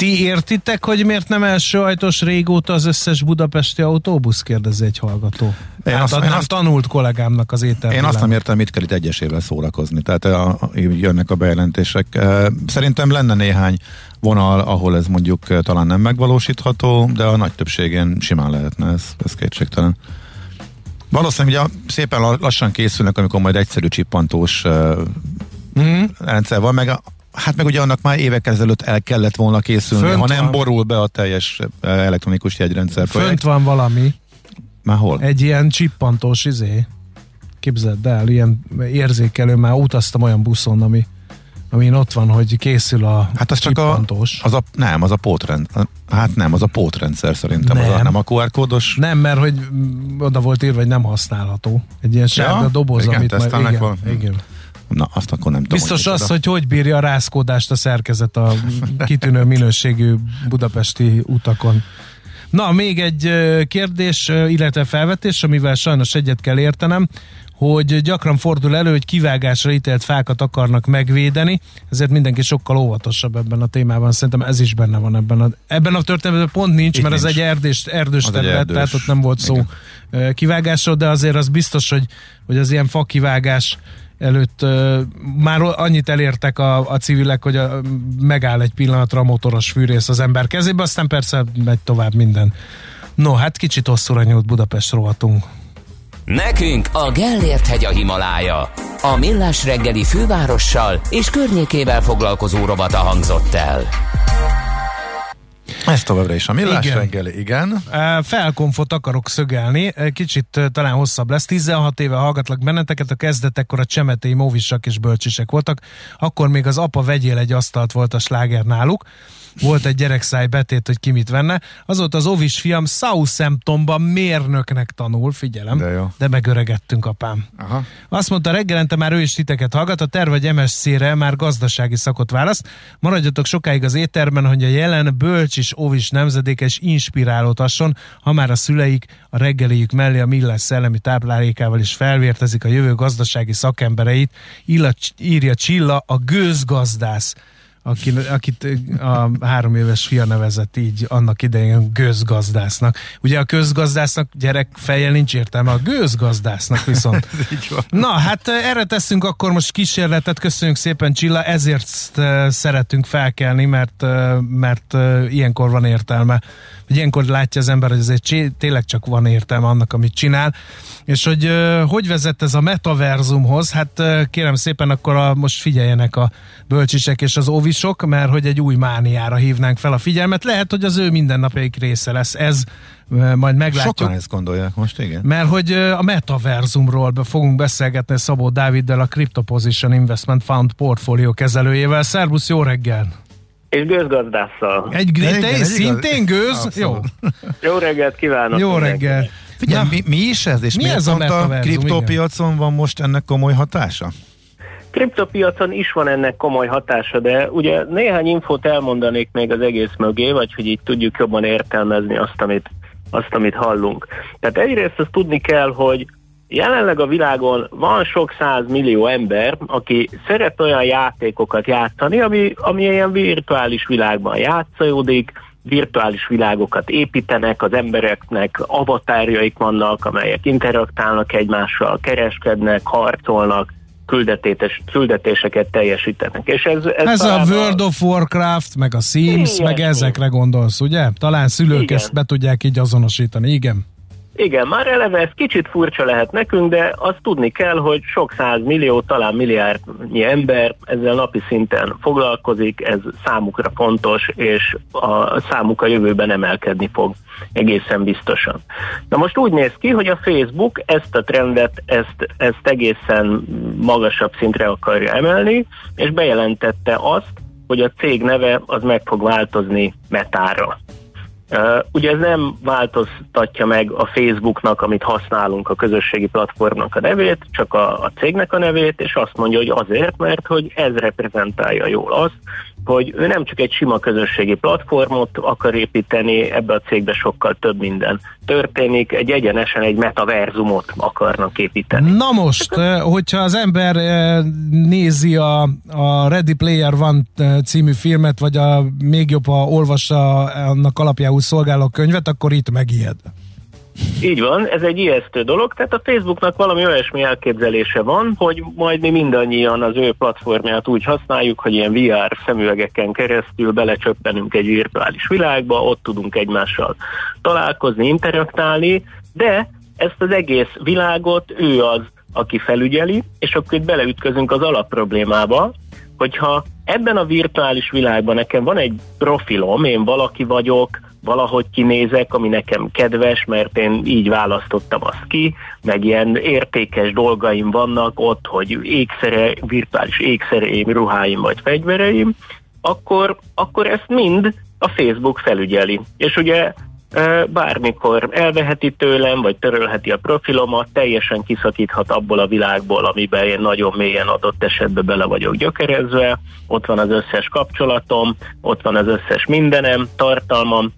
Ti értitek, hogy miért nem első ajtós régóta az összes budapesti autóbusz, kérdezi egy hallgató. Én hát azt- én nem azt- tanult kollégámnak az étel. Én azt nem értem, mit kell itt egyesével szórakozni. Tehát a, a, jönnek a bejelentések. E, Szerintem lenne néhány vonal, ahol ez mondjuk e, talán nem megvalósítható, de a nagy többségén simán lehetne, ez, ez kétségtelen. Valószínűleg ugye szépen la- lassan készülnek, amikor majd egyszerű csippantós Mm. rendszer van, meg a, hát meg ugye annak már évek ezelőtt el kellett volna készülni, Fönt ha nem van. borul be a teljes e, elektronikus jegyrendszer Fönt projekt. van valami, Már hol? egy ilyen csippantós izé. Képzeld el, ilyen érzékelő, már utaztam olyan buszon, ami, amin ott van, hogy készül a Hát az csak a, az a, nem, az a pótrend, hát nem, az a pótrendszer szerintem, nem. Az a, Nem. a QR kódos. Nem, mert hogy oda volt írva, hogy nem használható. Egy ilyen sárga doboz, igen, amit majd... Igen, valami? igen. Na, azt akkor nem tudom. Biztos hogy az, hogy hogy bírja a rázkódást a szerkezet a kitűnő minőségű budapesti utakon. Na, még egy kérdés, illetve felvetés, amivel sajnos egyet kell értenem, hogy gyakran fordul elő, hogy kivágásra ítélt fákat akarnak megvédeni, ezért mindenki sokkal óvatosabb ebben a témában. Szerintem ez is benne van ebben a, ebben a történetben pont nincs, Itt mert ez nincs. egy erdős, erdős Az egy terület, erdős. tehát ott nem volt szó Igen. kivágásról, de azért az biztos, hogy, hogy az ilyen fakivágás előtt már annyit elértek a, a civilek, hogy a, megáll egy pillanatra a motoros fűrész az ember kezébe, aztán persze megy tovább minden. No, hát kicsit hosszúra nyúlt Budapest rovatunk. Nekünk a Gellért hegy a Himalája. A Millás reggeli fővárossal és környékével foglalkozó rovata hangzott el. Ez továbbra is a millás Igen. reggeli, igen. Felkonfot akarok szögelni, kicsit talán hosszabb lesz. 16 éve hallgatlak benneteket, a kezdetekkor a csemetei móvisak és bölcsisek voltak. Akkor még az apa vegyél egy asztalt volt a sláger náluk. Volt egy gyerekszáj betét, hogy ki mit venne. Azóta az ovis fiam Southamptonban mérnöknek tanul, figyelem. De jó. De megöregettünk, apám. Aha. Azt mondta reggelente már ő is titeket hallgat, a terv egy MSC-re már gazdasági szakot választ. Maradjatok sokáig az étterben, hogy a jelen bölcsi kis óvis nemzedéke is inspirálódhasson, ha már a szüleik a reggeliük mellé a millás szellemi táplálékával is felvértezik a jövő gazdasági szakembereit, illa, írja Csilla, a gőzgazdász aki, akit a három éves fia nevezett így annak idején gőzgazdásznak. Ugye a közgazdásznak gyerek fejjel nincs értelme, a gőzgazdásznak viszont. Na, hát erre teszünk akkor most kísérletet, köszönjük szépen Csilla, ezért szeretünk felkelni, mert, mert ilyenkor van értelme. Ilyenkor látja az ember, hogy azért tényleg csak van értelme annak, amit csinál. És hogy hogy vezet ez a metaverzumhoz? Hát kérem szépen, akkor a, most figyeljenek a bölcsisek és az óvisok, mert hogy egy új mániára hívnánk fel a figyelmet. Lehet, hogy az ő mindennapjaik része lesz. Ez majd meglátjuk. Sokan ezt gondolják most, igen. Mert hogy a metaverzumról fogunk beszélgetni Szabó Dáviddel, a Crypto Position Investment Fund portfólió kezelőjével. Szervusz, jó reggel! És gőzgazdásszal. Egy, te is szintén gőz? Jó. Jó reggelt kívánok! Jó reggel! Figyelj, mi, mi is ez? És mi miért ez a pont a metaverzum, kriptopiacon van most ennek komoly hatása? Kriptopiacon is van ennek komoly hatása, de ugye néhány infót elmondanék még az egész mögé, vagy hogy így tudjuk jobban értelmezni azt, amit, azt, amit hallunk. Tehát egyrészt azt tudni kell, hogy jelenleg a világon van sok száz millió ember, aki szeret olyan játékokat játszani, ami, ami ilyen virtuális világban játszódik, virtuális világokat építenek, az embereknek avatárjaik vannak, amelyek interaktálnak egymással, kereskednek, harcolnak, küldetétes, küldetéseket teljesítenek. És ez, ez, ez a World of Warcraft, meg a Sims, igen, meg ezekre gondolsz, ugye? Talán szülők igen. ezt be tudják így azonosítani, igen. Igen, már eleve ez kicsit furcsa lehet nekünk, de azt tudni kell, hogy sok száz millió, talán milliárdnyi ember ezzel napi szinten foglalkozik, ez számukra fontos, és a számuk a jövőben emelkedni fog egészen biztosan. Na most úgy néz ki, hogy a Facebook ezt a trendet, ezt, ezt egészen magasabb szintre akarja emelni, és bejelentette azt, hogy a cég neve az meg fog változni metára. Uh, ugye ez nem változtatja meg a Facebooknak, amit használunk, a közösségi platformnak a nevét, csak a, a cégnek a nevét, és azt mondja, hogy azért, mert hogy ez reprezentálja jól azt, hogy ő nem csak egy sima közösségi platformot akar építeni, ebbe a cégbe sokkal több minden történik, egy egyenesen egy metaverzumot akarnak építeni. Na most, hogyha az ember nézi a, a Ready Player One című filmet, vagy a még jobb, ha olvassa annak alapjául szolgáló könyvet, akkor itt megijed. Így van, ez egy ijesztő dolog, tehát a Facebooknak valami olyasmi elképzelése van, hogy majd mi mindannyian az ő platformját úgy használjuk, hogy ilyen VR szemüvegeken keresztül belecsöppenünk egy virtuális világba, ott tudunk egymással találkozni, interaktálni, de ezt az egész világot ő az, aki felügyeli, és akkor itt beleütközünk az alapproblémába, hogyha ebben a virtuális világban nekem van egy profilom, én valaki vagyok, valahogy kinézek, ami nekem kedves, mert én így választottam azt ki, meg ilyen értékes dolgaim vannak ott, hogy ékszere, virtuális ékszereim, ruháim vagy fegyvereim, akkor, akkor ezt mind a Facebook felügyeli. És ugye bármikor elveheti tőlem, vagy törölheti a profilomat, teljesen kiszakíthat abból a világból, amiben én nagyon mélyen adott esetben bele vagyok gyökerezve, ott van az összes kapcsolatom, ott van az összes mindenem, tartalmam,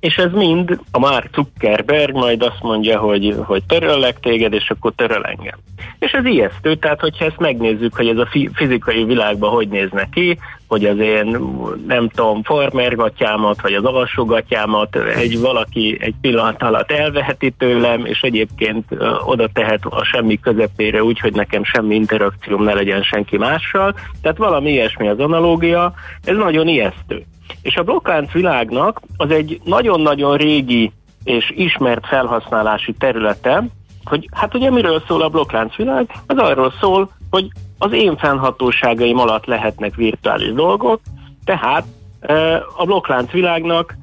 és ez mind a Mark Zuckerberg majd azt mondja, hogy, hogy töröllek téged, és akkor töröl engem. És ez ijesztő, tehát hogyha ezt megnézzük, hogy ez a fizikai világban hogy nézne ki, hogy az én, nem tudom, farmergatyámat, vagy az alsógatyámat egy valaki egy pillanat alatt elveheti tőlem, és egyébként oda tehet a semmi közepére úgy, hogy nekem semmi interakcióm ne legyen senki mással. Tehát valami ilyesmi az analógia, ez nagyon ijesztő. És a blokklánc világnak az egy nagyon-nagyon régi és ismert felhasználási területe, hogy hát ugye miről szól a blokklánc világ? Az arról szól, hogy az én fennhatóságaim alatt lehetnek virtuális dolgok, tehát a blokklánc világnak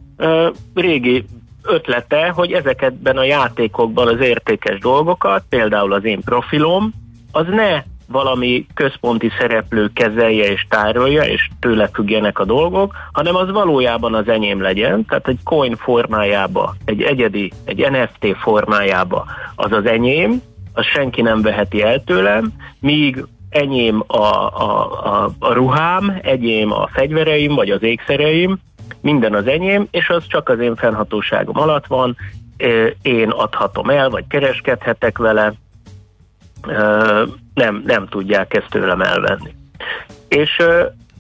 régi ötlete, hogy ezeketben a játékokban az értékes dolgokat, például az én profilom, az ne valami központi szereplő kezelje és tárolja, és tőle függjenek a dolgok, hanem az valójában az enyém legyen, tehát egy coin formájába, egy egyedi, egy NFT formájába az az enyém, az senki nem veheti el tőlem, míg enyém a, a, a, a ruhám, enyém a fegyvereim, vagy az ékszereim, minden az enyém, és az csak az én fennhatóságom alatt van, én adhatom el, vagy kereskedhetek vele, nem, nem tudják ezt tőlem elvenni. És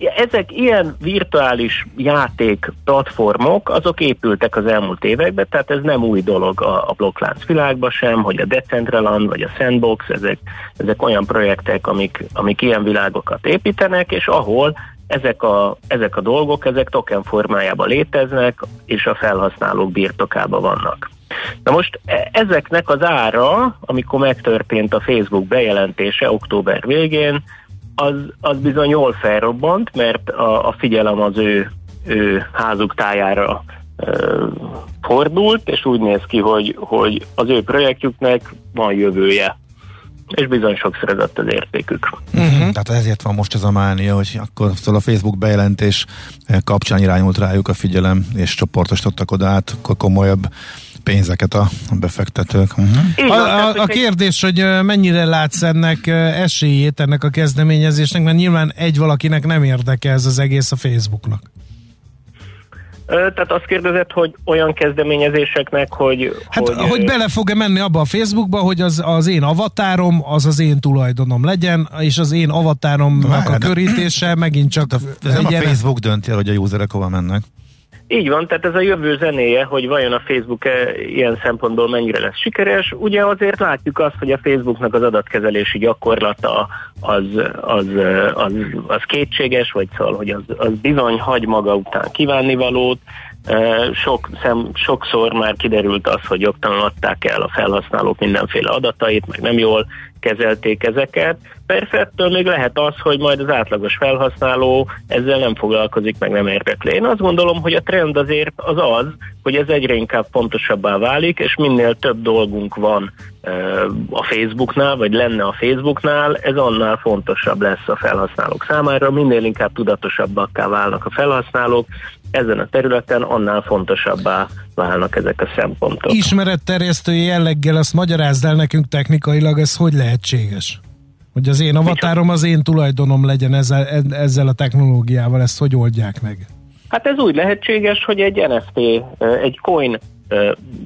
ezek ilyen virtuális játék platformok, azok épültek az elmúlt években, tehát ez nem új dolog a, a blokklánc világban sem, hogy a Decentraland vagy a Sandbox, ezek, ezek olyan projektek, amik, amik ilyen világokat építenek, és ahol ezek a, ezek a dolgok, ezek token formájában léteznek, és a felhasználók birtokában vannak. Na most e, ezeknek az ára, amikor megtörtént a Facebook bejelentése október végén, az, az bizony jól felrobbant, mert a, a figyelem az ő, ő házuk tájára e, fordult, és úgy néz ki, hogy, hogy az ő projektjüknek van jövője és bizony sokszor ez az értékük. Uh-huh. Tehát ezért van most ez a mánia, hogy akkor szóval a Facebook bejelentés kapcsán irányult rájuk a figyelem, és csoportosítottak oda át, akkor komolyabb pénzeket a befektetők. Uh-huh. A, a, a kérdés, hogy mennyire látsz ennek esélyét ennek a kezdeményezésnek, mert nyilván egy valakinek nem érdeke ez az egész a Facebooknak. Tehát azt kérdezett, hogy olyan kezdeményezéseknek, hogy... Hát, hogy, hogy bele fog-e menni abba a Facebookba, hogy az, az én avatárom, az az én tulajdonom legyen, és az én avatáromnak a körítése megint csak... Ez nem a Facebook dönti el, hogy a userek hova mennek. Így van, tehát ez a jövő zenéje, hogy vajon a Facebook -e ilyen szempontból mennyire lesz sikeres. Ugye azért látjuk azt, hogy a Facebooknak az adatkezelési gyakorlata az, az, az, az kétséges, vagy szóval, hogy az, az bizony hagy maga után kívánnivalót. Sok, szem, sokszor már kiderült az, hogy jogtalan adták el a felhasználók mindenféle adatait, meg nem jól kezelték ezeket. Persze ettől még lehet az, hogy majd az átlagos felhasználó ezzel nem foglalkozik, meg nem érdekli. Én azt gondolom, hogy a trend azért az az, hogy ez egyre inkább pontosabbá válik, és minél több dolgunk van a Facebooknál, vagy lenne a Facebooknál, ez annál fontosabb lesz a felhasználók számára, minél inkább tudatosabbakká válnak a felhasználók, ezen a területen annál fontosabbá válnak ezek a szempontok. Ismeretterjesztő jelleggel azt magyarázd el nekünk technikailag, ez hogy lehetséges? Hogy az én avatárom az én tulajdonom legyen ezzel, ezzel a technológiával, ezt hogy oldják meg? Hát ez úgy lehetséges, hogy egy NFT, egy coin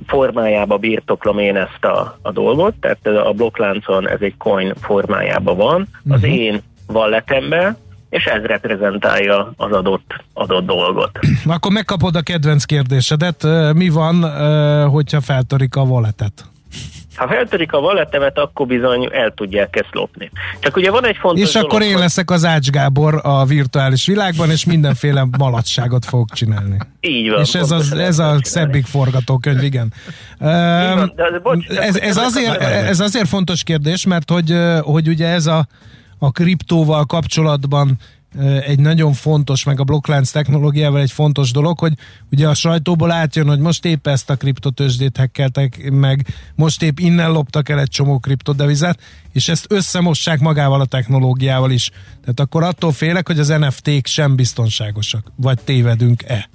formájába birtoklom én ezt a, a dolgot, tehát a blokkláncon ez egy coin formájában van, az uh-huh. én walletemben, és ez reprezentálja az adott, adott dolgot. Akkor megkapod a kedvenc kérdésedet. Mi van, hogyha feltörik a walletet? Ha feltörik a walletemet, akkor bizony el tudják ezt lopni. Csak ugye van egy fontos És dolog, akkor én leszek az Ács Gábor a virtuális világban, és mindenféle maladságot fogok csinálni. Így van. És ez, az, ez a szebbik forgatókönyv, igen. Van, de, bocs, ez, ez, azért, ez azért fontos kérdés, mert hogy, hogy ugye ez a, a kriptóval kapcsolatban egy nagyon fontos, meg a blokklánc technológiával egy fontos dolog, hogy ugye a sajtóból átjön, hogy most épp ezt a kriptotősdét hekkeltek meg, most épp innen loptak el egy csomó kriptodevizet, és ezt összemossák magával a technológiával is. Tehát akkor attól félek, hogy az NFT-k sem biztonságosak. Vagy tévedünk-e?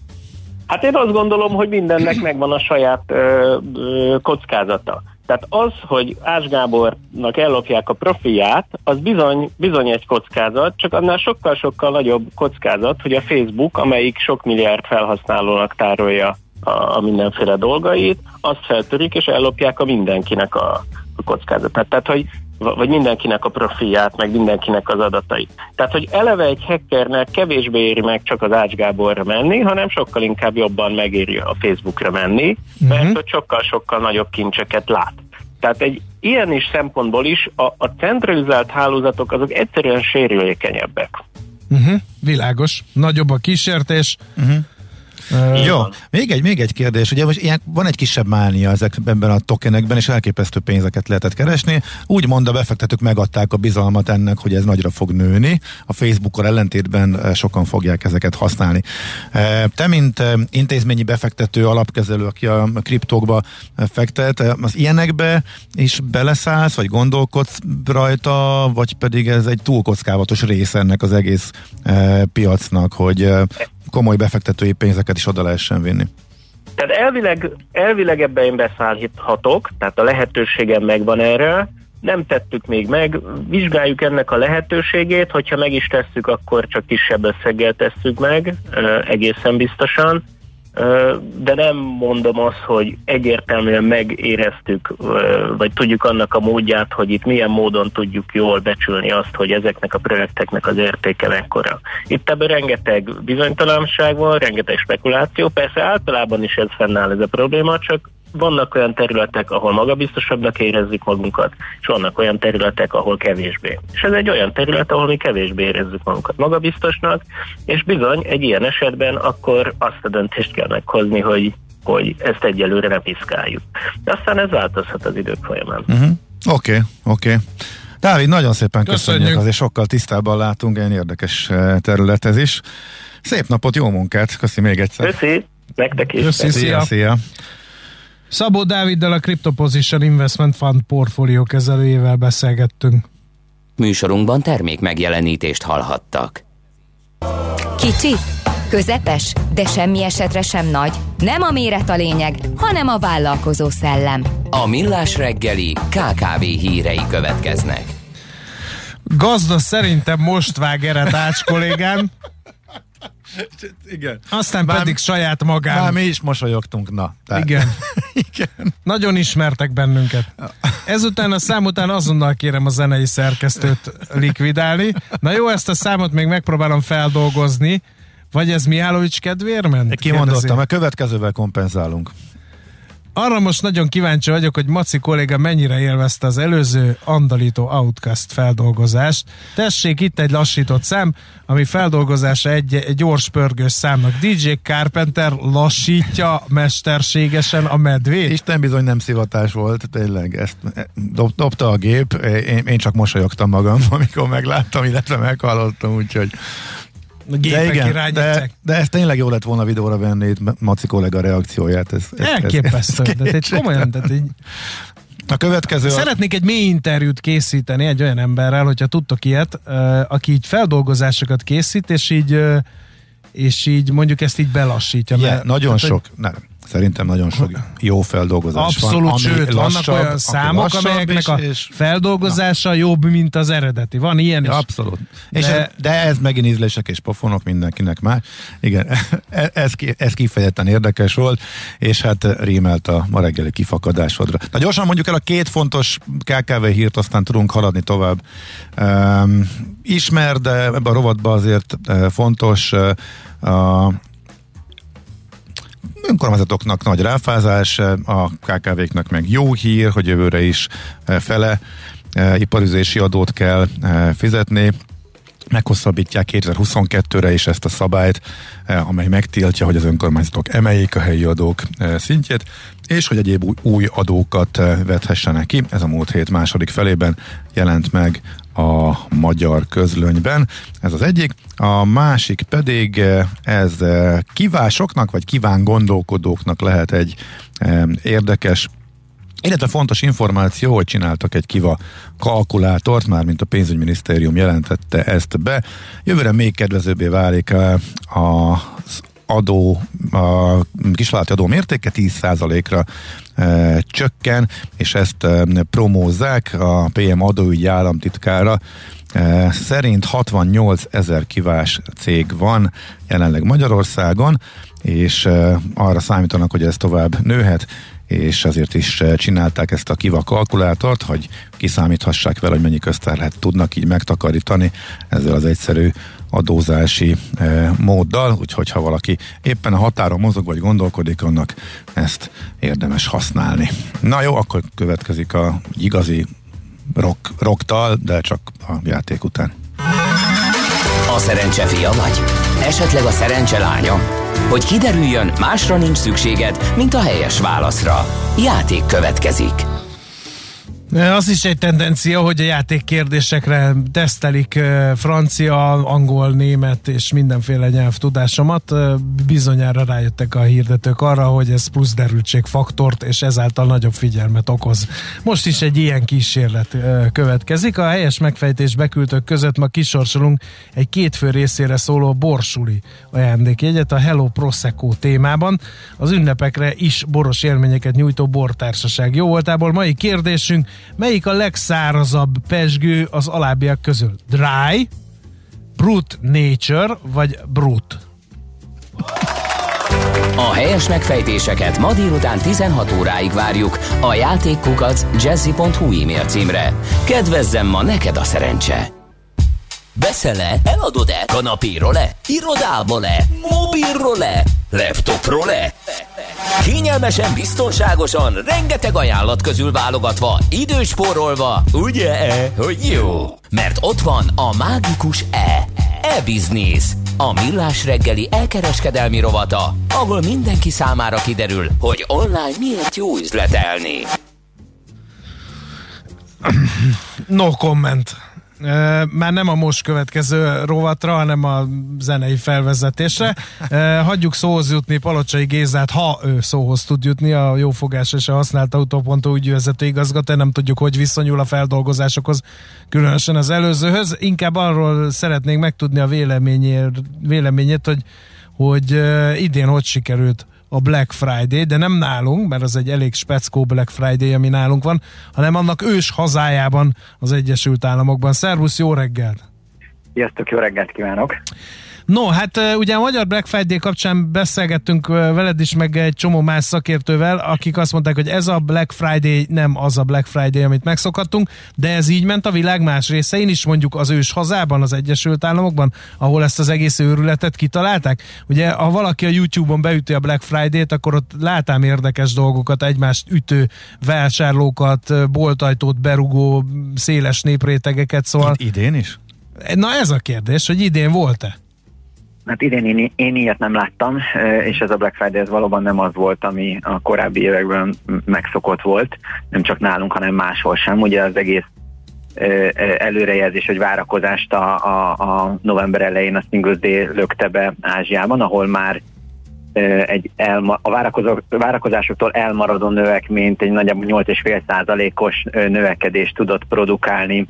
Hát én azt gondolom, hogy mindennek megvan a saját ö, ö, kockázata. Tehát az, hogy Ás Gábornak ellopják a profiát, az bizony, bizony egy kockázat, csak annál sokkal-sokkal nagyobb kockázat, hogy a Facebook, amelyik sok milliárd felhasználónak tárolja a, a mindenféle dolgait, azt feltörik, és ellopják a mindenkinek a, a kockázatát. Tehát, hogy vagy mindenkinek a profilját, meg mindenkinek az adatait. Tehát, hogy eleve egy hackernek kevésbé éri meg csak az Ács Gáborra menni, hanem sokkal inkább jobban megéri a Facebookra menni, mert uh-huh. hogy sokkal-sokkal nagyobb kincseket lát. Tehát egy ilyen is szempontból is a, a centralizált hálózatok azok egyszerűen sérülékenyebbek. Uh-huh, világos. Nagyobb a kísértés. Uh-huh Uh, Jó, még egy, még egy kérdés. Ugye most ilyen, van egy kisebb mánia ezekben a tokenekben, és elképesztő pénzeket lehetett keresni. Úgy mond, a befektetők megadták a bizalmat ennek, hogy ez nagyra fog nőni. A Facebookon ellentétben sokan fogják ezeket használni. Te, mint intézményi befektető, alapkezelő, aki a kriptókba fektet, az ilyenekbe is beleszállsz, vagy gondolkodsz rajta, vagy pedig ez egy túl kockávatos része ennek az egész piacnak, hogy komoly befektetői pénzeket is oda lehessen vinni. Tehát elvileg, elvileg ebben én beszállhatok, tehát a lehetőségem megvan erre, nem tettük még meg, vizsgáljuk ennek a lehetőségét, hogyha meg is tesszük, akkor csak kisebb összeggel tesszük meg, egészen biztosan, de nem mondom azt, hogy egyértelműen megéreztük, vagy tudjuk annak a módját, hogy itt milyen módon tudjuk jól becsülni azt, hogy ezeknek a projekteknek az értéke mekkora. Itt ebben rengeteg bizonytalanság van, rengeteg spekuláció, persze általában is ez fennáll ez a probléma, csak vannak olyan területek, ahol magabiztosabbnak érezzük magunkat, és vannak olyan területek, ahol kevésbé. És ez egy olyan terület, ahol mi kevésbé érezzük magunkat magabiztosnak, és bizony egy ilyen esetben akkor azt a döntést kell meghozni, hogy, hogy ezt egyelőre ne piszkáljuk. De aztán ez változhat az idők folyamán. Oké, uh-huh. oké. Okay, okay. Dávid, nagyon szépen köszönjük, köszönjük azért sokkal tisztábban látunk, egy érdekes eh, terület ez is. Szép napot, jó munkát, köszi még egyszer. Köszi, nektek is. Köszi, szia. szia. Szabó Dáviddal a Cryptoposition Investment Fund portfólió kezelőjével beszélgettünk. Műsorunkban termék megjelenítést hallhattak. Kicsi, közepes, de semmi esetre sem nagy. Nem a méret a lényeg, hanem a vállalkozó szellem. A Millás reggeli KKV hírei következnek. Gazda szerintem most vág ered Ács kollégám. Igen. Aztán már, pedig saját magán. Már mi is mosolyogtunk, na. Tehát. Igen. Igen. Nagyon ismertek bennünket. Ezután a szám után azonnal kérem a zenei szerkesztőt likvidálni. Na jó, ezt a számot még megpróbálom feldolgozni. Vagy ez Mihálovics kedvéért ment? Kimondottam, a következővel kompenzálunk. Arra most nagyon kíváncsi vagyok, hogy Maci kolléga mennyire élvezte az előző Andalito Outcast feldolgozást. Tessék, itt egy lassított szám, ami feldolgozása egy, egy gyors pörgős számnak. DJ Carpenter lassítja mesterségesen a medvét. Isten bizony nem szivatás volt, tényleg. Ezt dob, dobta a gép, én, én csak mosolyogtam magam, amikor megláttam, illetve meghallottam, úgyhogy de igen, de, de ez tényleg jó lett volna videóra venni itt Maci kollega reakcióját. Ez, ez, Elképesztő. Ez, ez, egy komolyan, tehát így, a következő... Szeretnék egy mély interjút készíteni egy olyan emberrel, hogyha tudtok ilyet, aki így feldolgozásokat készít, és így és így mondjuk ezt így belassítja. Yeah, mert, nagyon tehát, sok, nem, Szerintem nagyon sok jó feldolgozás Abszolút, van. Abszolút, sőt, lassabb, vannak olyan számok, amelyeknek a és, feldolgozása na. jobb, mint az eredeti. Van ilyen is. Abszolút. De, és ez, de ez megint ízlések és pofonok mindenkinek már. Igen, e- ez, ez kifejezetten érdekes volt, és hát rímelt a ma reggeli kifakadásodra. Na gyorsan mondjuk el a két fontos KKV hírt, aztán tudunk haladni tovább. Um, ismer, de ebben a rovatban azért fontos uh, a önkormányzatoknak nagy ráfázás, a KKV-knak meg jó hír, hogy jövőre is e, fele e, iparüzési adót kell e, fizetni, meghosszabbítják 2022-re is ezt a szabályt, amely megtiltja, hogy az önkormányzatok emeljék a helyi adók szintjét, és hogy egyéb új adókat vethessenek ki. Ez a múlt hét második felében jelent meg a magyar közlönyben. Ez az egyik. A másik pedig eh, ez eh, kívásoknak, vagy kíván gondolkodóknak lehet egy eh, érdekes illetve fontos információ, hogy csináltak egy kiva kalkulátort, már mint a pénzügyminisztérium jelentette ezt be. Jövőre még kedvezőbbé válik az adó, a kisvállalati adó mértéke 10%-ra e, csökken, és ezt e, promózzák a PM adóügyi államtitkára. E, szerint 68 ezer kivás cég van jelenleg Magyarországon, és e, arra számítanak, hogy ez tovább nőhet, és azért is eh, csinálták ezt a kiva kalkulátort, hogy kiszámíthassák vele, hogy mennyi közterhet tudnak így megtakarítani ezzel az egyszerű adózási e, móddal, úgyhogy ha valaki éppen a határon mozog vagy gondolkodik, annak ezt érdemes használni. Na jó, akkor következik a igazi rock, rocktal, de csak a játék után. A szerencse fia vagy? Esetleg a szerencse? Hogy kiderüljön, másra nincs szükséged, mint a helyes válaszra. Játék következik. Az is egy tendencia, hogy a játékkérdésekre tesztelik francia, angol, német és mindenféle nyelvtudásomat. Bizonyára rájöttek a hirdetők arra, hogy ez plusz derültségfaktort és ezáltal nagyobb figyelmet okoz. Most is egy ilyen kísérlet következik. A helyes megfejtés beküldők között ma kisorsolunk egy kétfő részére szóló borsuli ajándékjegyet a Hello Prosecco témában. Az ünnepekre is boros élményeket nyújtó bortársaság jó voltából. Mai kérdésünk Melyik a legszárazabb pesgő az alábbiak közül? Dry, Brute Nature vagy Brute? A helyes megfejtéseket ma délután 16 óráig várjuk a játékkukac jazzy.hu e-mail címre. Kedvezzem ma neked a szerencse! Veszel-e? Eladod-e? Kanapéról-e? Irodából-e? Mobilról-e? Laptopról-e? Kényelmesen, biztonságosan, rengeteg ajánlat közül válogatva, időspórolva, ugye-e, hogy jó? Mert ott van a mágikus E. E-Business. A millás reggeli elkereskedelmi rovata, ahol mindenki számára kiderül, hogy online miért jó üzletelni. No comment. Már nem a most következő rovatra, hanem a zenei felvezetésre. Hagyjuk szóhoz jutni Palocsai Gézát, ha ő szóhoz tud jutni, a jófogás és a használt autópontú ügyvezető igazgató, nem tudjuk, hogy viszonyul a feldolgozásokhoz, különösen az előzőhöz. Inkább arról szeretnénk megtudni a véleményét hogy, hogy idén hogy sikerült a Black Friday, de nem nálunk, mert az egy elég speckó Black Friday, ami nálunk van, hanem annak ős hazájában, az Egyesült Államokban. Szervusz, jó reggelt! Sziasztok, jó reggelt kívánok! No, hát ugye a Magyar Black Friday kapcsán beszélgettünk veled is, meg egy csomó más szakértővel, akik azt mondták, hogy ez a Black Friday nem az a Black Friday, amit megszokhattunk, de ez így ment a világ más részein is, mondjuk az ős hazában, az Egyesült Államokban, ahol ezt az egész őrületet kitalálták. Ugye, ha valaki a YouTube-on beüti a Black Friday-t, akkor ott látám érdekes dolgokat, egymást ütő vásárlókat, boltajtót berugó, széles néprétegeket, szóval... Idén is? Na ez a kérdés, hogy idén volt-e? Hát idén én, én ilyet nem láttam, és ez a Black Friday ez valóban nem az volt, ami a korábbi években megszokott volt, nem csak nálunk, hanem máshol sem. Ugye az egész előrejelzés, hogy várakozást a, a, a november elején a Singles Day lökte be Ázsiában, ahol már egy elma, a várakozásoktól elmaradó növekményt egy nagyjából 8,5%-os növekedést tudott produkálni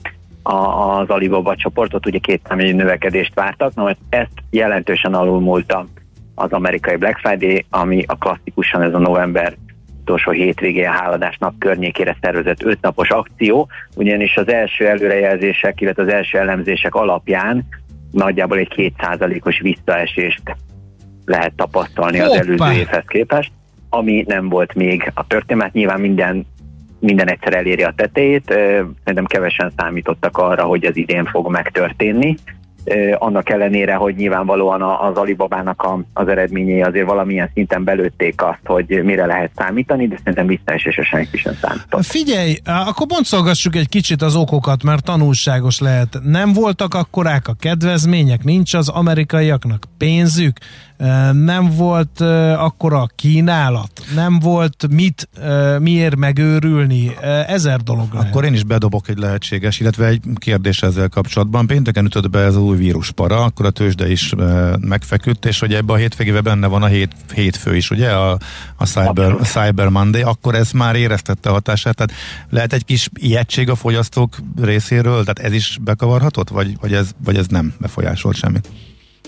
az Alibaba csoportot, ugye két számjegyű növekedést vártak, na ezt jelentősen alulmúlta az amerikai Black Friday, ami a klasszikusan ez a november utolsó hétvégé a háladás nap környékére szervezett ötnapos akció, ugyanis az első előrejelzések, illetve az első elemzések alapján nagyjából egy kétszázalékos visszaesést lehet tapasztalni Hoppá. az előző évhez képest, ami nem volt még a történet. Nyilván minden minden egyszer eléri a tetejét. Szerintem kevesen számítottak arra, hogy ez idén fog megtörténni. Annak ellenére, hogy nyilvánvalóan az Alibabának az eredményei azért valamilyen szinten belőtték azt, hogy mire lehet számítani, de szerintem visszaesésre senki sem számított. Figyelj, akkor boncolgassuk egy kicsit az okokat, mert tanulságos lehet. Nem voltak akkorák a kedvezmények, nincs az amerikaiaknak pénzük, nem volt akkora kínálat, nem volt mit, miért megőrülni, ezer dolog lehet. Akkor én is bedobok egy lehetséges, illetve egy kérdés ezzel kapcsolatban. Pénteken ütött be ez az új víruspara, akkor a tőzsde is megfeküdt, és hogy ebben a hétvégében benne van a hét, hétfő is, ugye, a, a, Cyber, a Cyber Monday, akkor ez már éreztette a hatását, tehát lehet egy kis ijegység a fogyasztók részéről, tehát ez is bekavarhatott, vagy, vagy, ez, vagy ez nem befolyásolt semmit?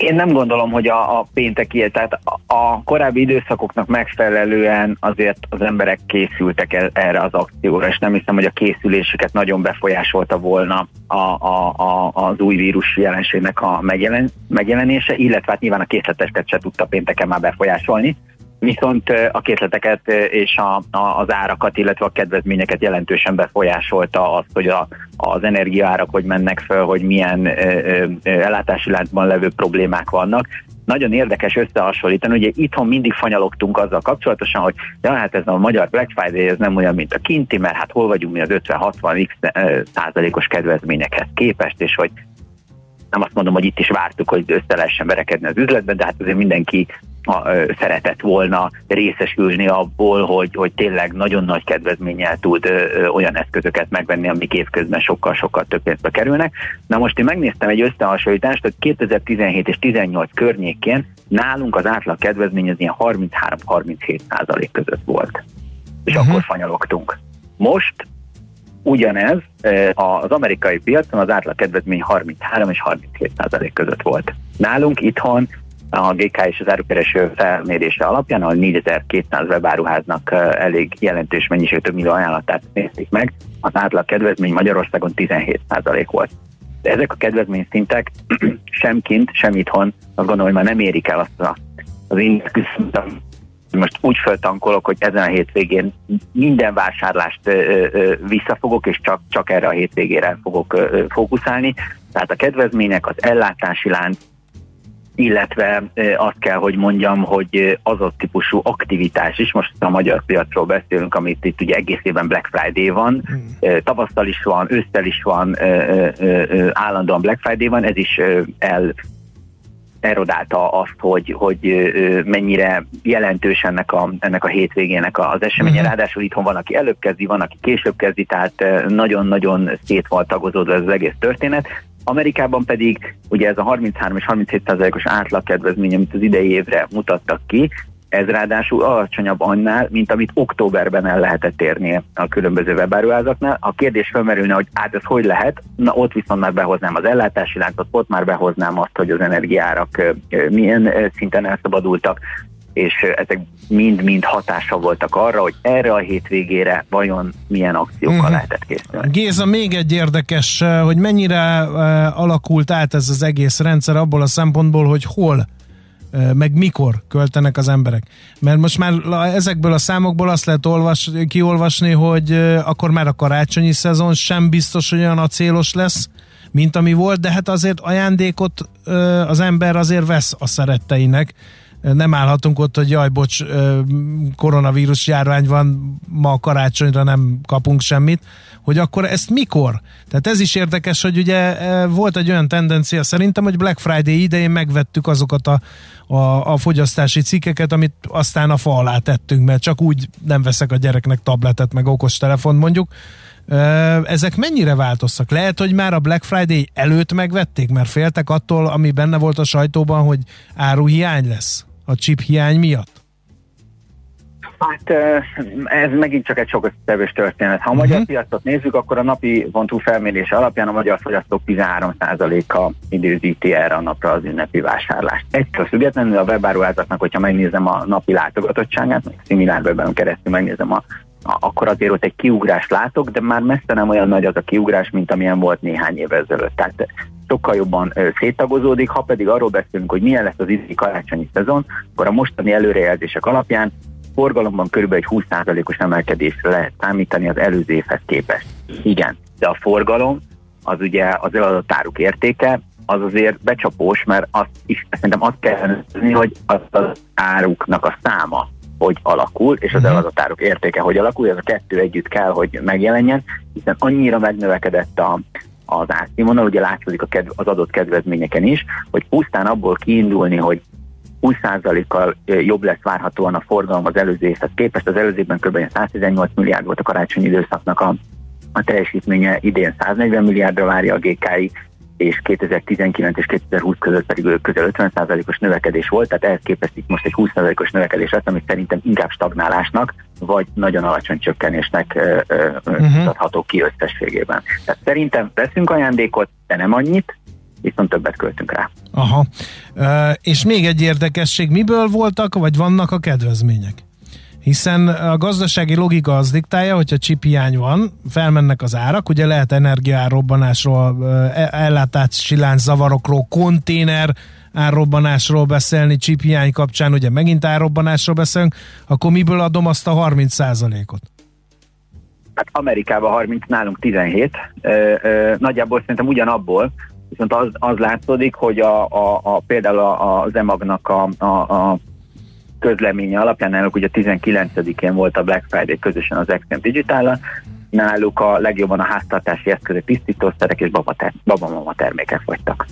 Én nem gondolom, hogy a, a pénteki, tehát a, korábbi időszakoknak megfelelően azért az emberek készültek erre az akcióra, és nem hiszem, hogy a készülésüket nagyon befolyásolta volna a, a, a, az új vírus jelenségnek a megjelen, megjelenése, illetve hát nyilván a készletestet se tudta pénteken már befolyásolni viszont a készleteket és a, a, az árakat, illetve a kedvezményeket jelentősen befolyásolta az, hogy a, az energiaárak hogy mennek föl, hogy milyen ö, ö, ellátási láncban levő problémák vannak. Nagyon érdekes összehasonlítani, ugye itthon mindig fanyalogtunk azzal kapcsolatosan, hogy ja, hát ez a magyar Black Friday ez nem olyan, mint a kinti, mert hát hol vagyunk mi az 50-60 százalékos kedvezményekhez képest, és hogy nem azt mondom, hogy itt is vártuk, hogy össze lehessen verekedni az üzletben, de hát azért mindenki a, ö, szeretett volna részesülni abból, hogy, hogy tényleg nagyon nagy kedvezménnyel tud ö, ö, olyan eszközöket megvenni, amik évközben sokkal-sokkal több pénzbe kerülnek. Na most én megnéztem egy összehasonlítást, hogy 2017 és 18 környékén nálunk az átlag kedvezmény az ilyen 33-37 százalék között volt. És uh-huh. akkor fanyalogtunk. Most ugyanez az amerikai piacon az átlag kedvezmény 33 és 37 százalék között volt. Nálunk itthon a GK és az árukereső felmérése alapján, ahol 4200 webáruháznak elég jelentős mennyiségű több millió ajánlatát nézték meg, az átlag kedvezmény Magyarországon 17% volt. De ezek a kedvezmény szintek sem kint, sem itthon, azt gondolom, hogy már nem érik el azt a, az index most úgy föltankolok, hogy ezen a hétvégén minden vásárlást ö, ö, visszafogok, és csak, csak erre a hétvégére fogok ö, fókuszálni. Tehát a kedvezmények, az ellátási lánc, illetve azt kell, hogy mondjam, hogy az a típusú aktivitás is, most a magyar piacról beszélünk, amit itt ugye egész évben Black Friday van, hmm. tavasztal is van, ősztel is van, állandóan Black Friday van, ez is el erodálta azt, hogy, hogy mennyire jelentős ennek a, ennek a hétvégének az eseménye. Uh-huh. Ráadásul itthon van, aki előbb kezdi, van, aki később kezdi, tehát nagyon-nagyon szét volt tagozódva ez az egész történet. Amerikában pedig ugye ez a 33 és 37 százalékos átlagkedvezmény, amit az idei évre mutattak ki, ez ráadásul alacsonyabb annál, mint amit októberben el lehetett érni a különböző webáruházaknál. A kérdés felmerülne, hogy hát ez hogy lehet, na ott viszont már behoznám az ellátási láncot, ott már behoznám azt, hogy az energiárak milyen szinten elszabadultak, és ezek mind-mind hatása voltak arra, hogy erre a hétvégére vajon milyen akciókkal uh-huh. lehetett készülni. Géza, még egy érdekes, hogy mennyire alakult át ez az egész rendszer abból a szempontból, hogy hol meg mikor költenek az emberek. Mert most már ezekből a számokból azt lehet olvas, kiolvasni, hogy akkor már a karácsonyi szezon sem biztos, hogy olyan acélos lesz, mint ami volt, de hát azért ajándékot az ember azért vesz a szeretteinek. Nem állhatunk ott, hogy jaj, bocs, koronavírus járvány van, ma karácsonyra nem kapunk semmit, hogy akkor ezt mikor? Tehát ez is érdekes, hogy ugye volt egy olyan tendencia szerintem, hogy Black Friday idején megvettük azokat a, a, a fogyasztási cikkeket, amit aztán a fa alá tettünk, mert csak úgy nem veszek a gyereknek tabletet, meg okostelefon mondjuk. Ezek mennyire változtak? Lehet, hogy már a Black Friday előtt megvették, mert féltek attól, ami benne volt a sajtóban, hogy áruhiány lesz a chip hiány miatt? Hát ez megint csak egy sok összetevős történet. Ha a magyar uh-huh. piacot nézzük, akkor a napi vontú felmérése alapján a magyar fogyasztók 13%-a időzíti erre a napra az ünnepi vásárlást. Egytől függetlenül a webáruházaknak, hogyha megnézem a napi látogatottságát, meg szimilárwebben keresztül megnézem a akkor azért ott egy kiugrást látok, de már messze nem olyan nagy az a kiugrás, mint amilyen volt néhány év ezelőtt. Tehát sokkal jobban széttagozódik, ha pedig arról beszélünk, hogy milyen lesz az idei karácsonyi szezon, akkor a mostani előrejelzések alapján forgalomban kb. egy 20%-os emelkedésre lehet számítani az előző évhez képest. Igen, de a forgalom az ugye az eladott áruk értéke, az azért becsapós, mert azt is, szerintem azt kell nézni, hogy az, az áruknak a száma hogy alakul, és az mhm. eladott áruk értéke hogy alakul, ez a kettő együtt kell, hogy megjelenjen, hiszen annyira megnövekedett a, az árszínvonal, ugye látszik a kedv, az adott kedvezményeken is, hogy pusztán abból kiindulni, hogy 20%-kal jobb lesz várhatóan a forgalom az előző évhez képest. Az előző évben kb. 118 milliárd volt a karácsonyi időszaknak a, a teljesítménye, idén 140 milliárdra várja a GKI, és 2019 és 2020 között pedig közel 50%-os növekedés volt, tehát ehhez képest itt most egy 20%-os növekedés lesz, ami szerintem inkább stagnálásnak, vagy nagyon alacsony csökkenésnek mutatható uh-huh. ki összességében. Tehát szerintem veszünk ajándékot, de nem annyit, viszont többet költünk rá. Aha. E, és még egy érdekesség, miből voltak, vagy vannak a kedvezmények? Hiszen a gazdasági logika az diktálja, hogyha csiphiány van, felmennek az árak, ugye lehet energiárrobbanásról, ellátási lánc zavarokról, konténer árrobbanásról beszélni, csiphiány kapcsán, ugye megint árrobbanásról beszélünk, akkor miből adom azt a 30% ot Hát Amerikában 30, nálunk 17. Ö, ö, nagyjából szerintem ugyanabból, viszont az, az látszódik, hogy a, a, a, például az EMAG-nak a, a, a közleménye alapján náluk ugye 19-én volt a Black Friday közösen az Extreme digital náluk a legjobban a háztartási eszközök, tisztítószerek és babamama termékek vagytak.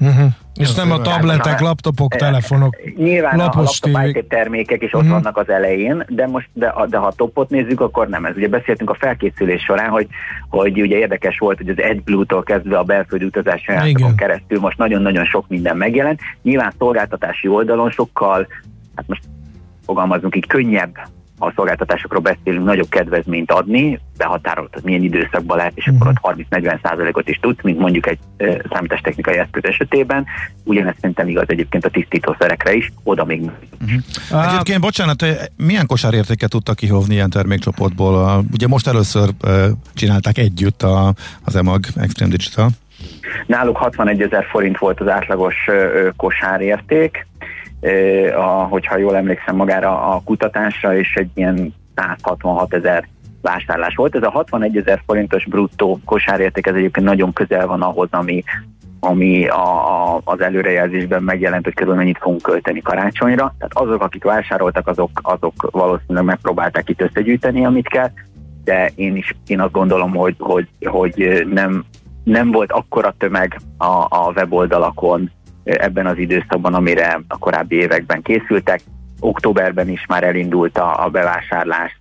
Uh-huh. És nem a tabletek, laptopok, telefonok, Nyilván lapos a laptop termékek is ott uh-huh. vannak az elején, de most de, de ha a topot nézzük, akkor nem ez. Ugye beszéltünk a felkészülés során, hogy, hogy ugye érdekes volt, hogy az AdBlue-tól kezdve a belföldi utazáson keresztül most nagyon-nagyon sok minden megjelent. Nyilván szolgáltatási oldalon sokkal, hát most fogalmazunk így, könnyebb a szolgáltatásokról beszélünk, nagyobb kedvezményt adni, behatárolt, hogy milyen időszakban lehet, és akkor ott 30-40 százalékot is tudsz, mint mondjuk egy e, számítástechnikai eszköz esetében. Ugyanezt szerintem igaz egyébként a tisztítószerekre is, oda még uh-huh. Egyébként, bocsánat, milyen kosárértéket tudtak kihovni ilyen termékcsoportból? Ugye most először uh, csinálták együtt a, az EMAG Extreme Digital. Náluk 61 ezer forint volt az átlagos uh, kosárérték, a, hogyha jól emlékszem magára a kutatásra, és egy ilyen 166 ezer vásárlás volt. Ez a 61 ezer forintos bruttó kosárérték, ez egyébként nagyon közel van ahhoz, ami, ami a, a, az előrejelzésben megjelent, hogy körül mennyit fogunk költeni karácsonyra. Tehát azok, akik vásároltak, azok, azok valószínűleg megpróbálták itt összegyűjteni, amit kell, de én is én azt gondolom, hogy, hogy, hogy nem, nem volt akkora tömeg a, a weboldalakon, ebben az időszakban, amire a korábbi években készültek. Októberben is már elindult a, a bevásárlás,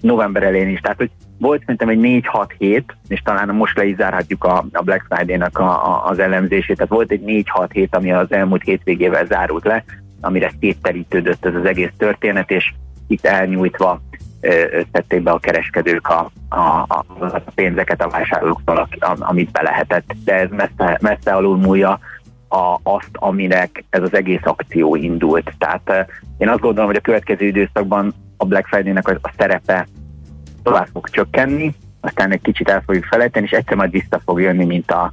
november elején is, tehát hogy volt szerintem egy 4-6 hét, és talán most le is zárhatjuk a, a Black Friday-nak a, a, az elemzését, tehát volt egy 4-6 hét, ami az elmúlt hétvégével zárult le, amire szétterítődött ez az egész történet, és itt elnyújtva tették be a kereskedők a, a, a, a pénzeket a vásárlóktól, amit be lehetett, de ez messze, messze alul múlja a, azt, aminek ez az egész akció indult. Tehát én azt gondolom, hogy a következő időszakban a Black Friday-nek a, a szerepe tovább fog csökkenni, aztán egy kicsit el fogjuk felejteni, és egyszer majd vissza fog jönni, mint a,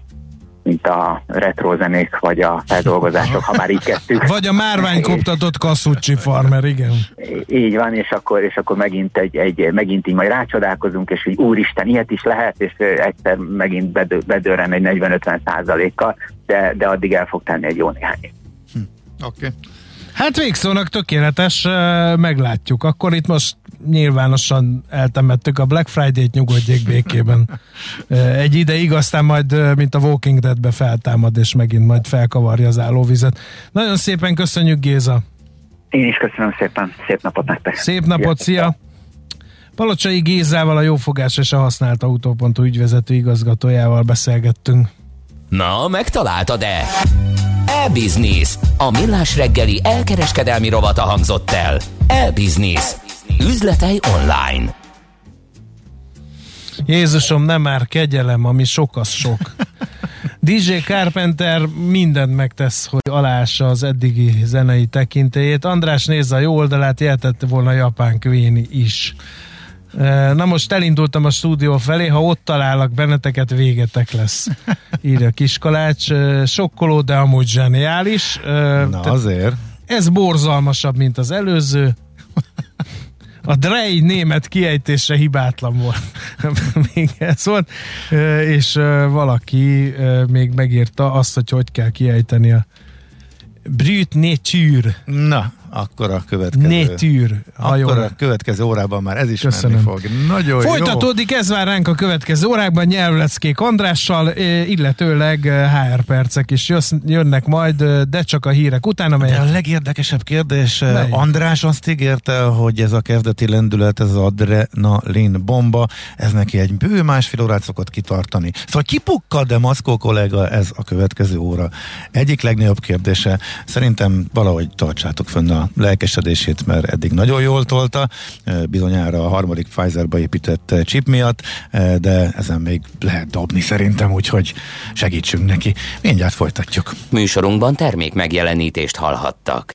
mint a retro zenék, vagy a feldolgozások, ha már így kezdtük. Vagy a márványkoptatott kasszucsi farmer, igen. Így van, és akkor, és akkor megint, egy, egy, megint így majd rácsodálkozunk, és hogy úristen, ilyet is lehet, és egyszer megint bedő, bedőren egy 40-50 százalékkal, de, de addig el fog tenni egy jó néhány Hm. Oké. Okay. Hát végszónak tökéletes, meglátjuk. Akkor itt most nyilvánosan eltemettük a Black Friday-t, nyugodjék békében. Egy ideig, aztán majd, mint a Walking Dead-be feltámad, és megint majd felkavarja az állóvizet. Nagyon szépen köszönjük, Géza! Én is köszönöm szépen, szép napot nektek! Szép napot, szia! Palocsai Gézával, a Jófogás és a Használt Autópontú ügyvezető igazgatójával beszélgettünk. Na, megtaláltad-e? E-Business. A millás reggeli elkereskedelmi rovata hangzott el. E-Business. Üzletei online. Jézusom, nem már kegyelem, ami sok az sok. DJ Carpenter mindent megtesz, hogy alássa az eddigi zenei tekintélyét. András nézze a jó oldalát, jeltette volna Japán Queen is. Na most elindultam a stúdió felé, ha ott találok benneteket, végetek lesz. Írja Kiskalács. Sokkoló, de amúgy zseniális. Na azért. Ez borzalmasabb, mint az előző. A Drey német kiejtése hibátlan volt. még ez volt. És valaki még megírta azt, hogy hogy kell kiejteni a Brüt nature. Na, akkor a következő. Nétűr. Akkor a következő órában már ez is Köszönöm. menni fog. Nagyon Folytatódik, jó. ez vár ránk a következő órákban nyelvleckék Andrással, illetőleg HR percek is jönnek majd, de csak a hírek után, amelyek... De a legérdekesebb kérdés, Mely? András azt ígérte, hogy ez a kezdeti lendület, ez az adrenalin bomba, ez neki egy bő másfél órát szokott kitartani. Szóval kipukkad, de Maszkó kollega, ez a következő óra. Egyik legnagyobb kérdése, szerintem valahogy tartsátok fönn a lelkesedését, mert eddig nagyon jól tolta, bizonyára a harmadik Pfizer-ba épített chip miatt, de ezen még lehet dobni szerintem, úgyhogy segítsünk neki. Mindjárt folytatjuk. Műsorunkban termék megjelenítést hallhattak.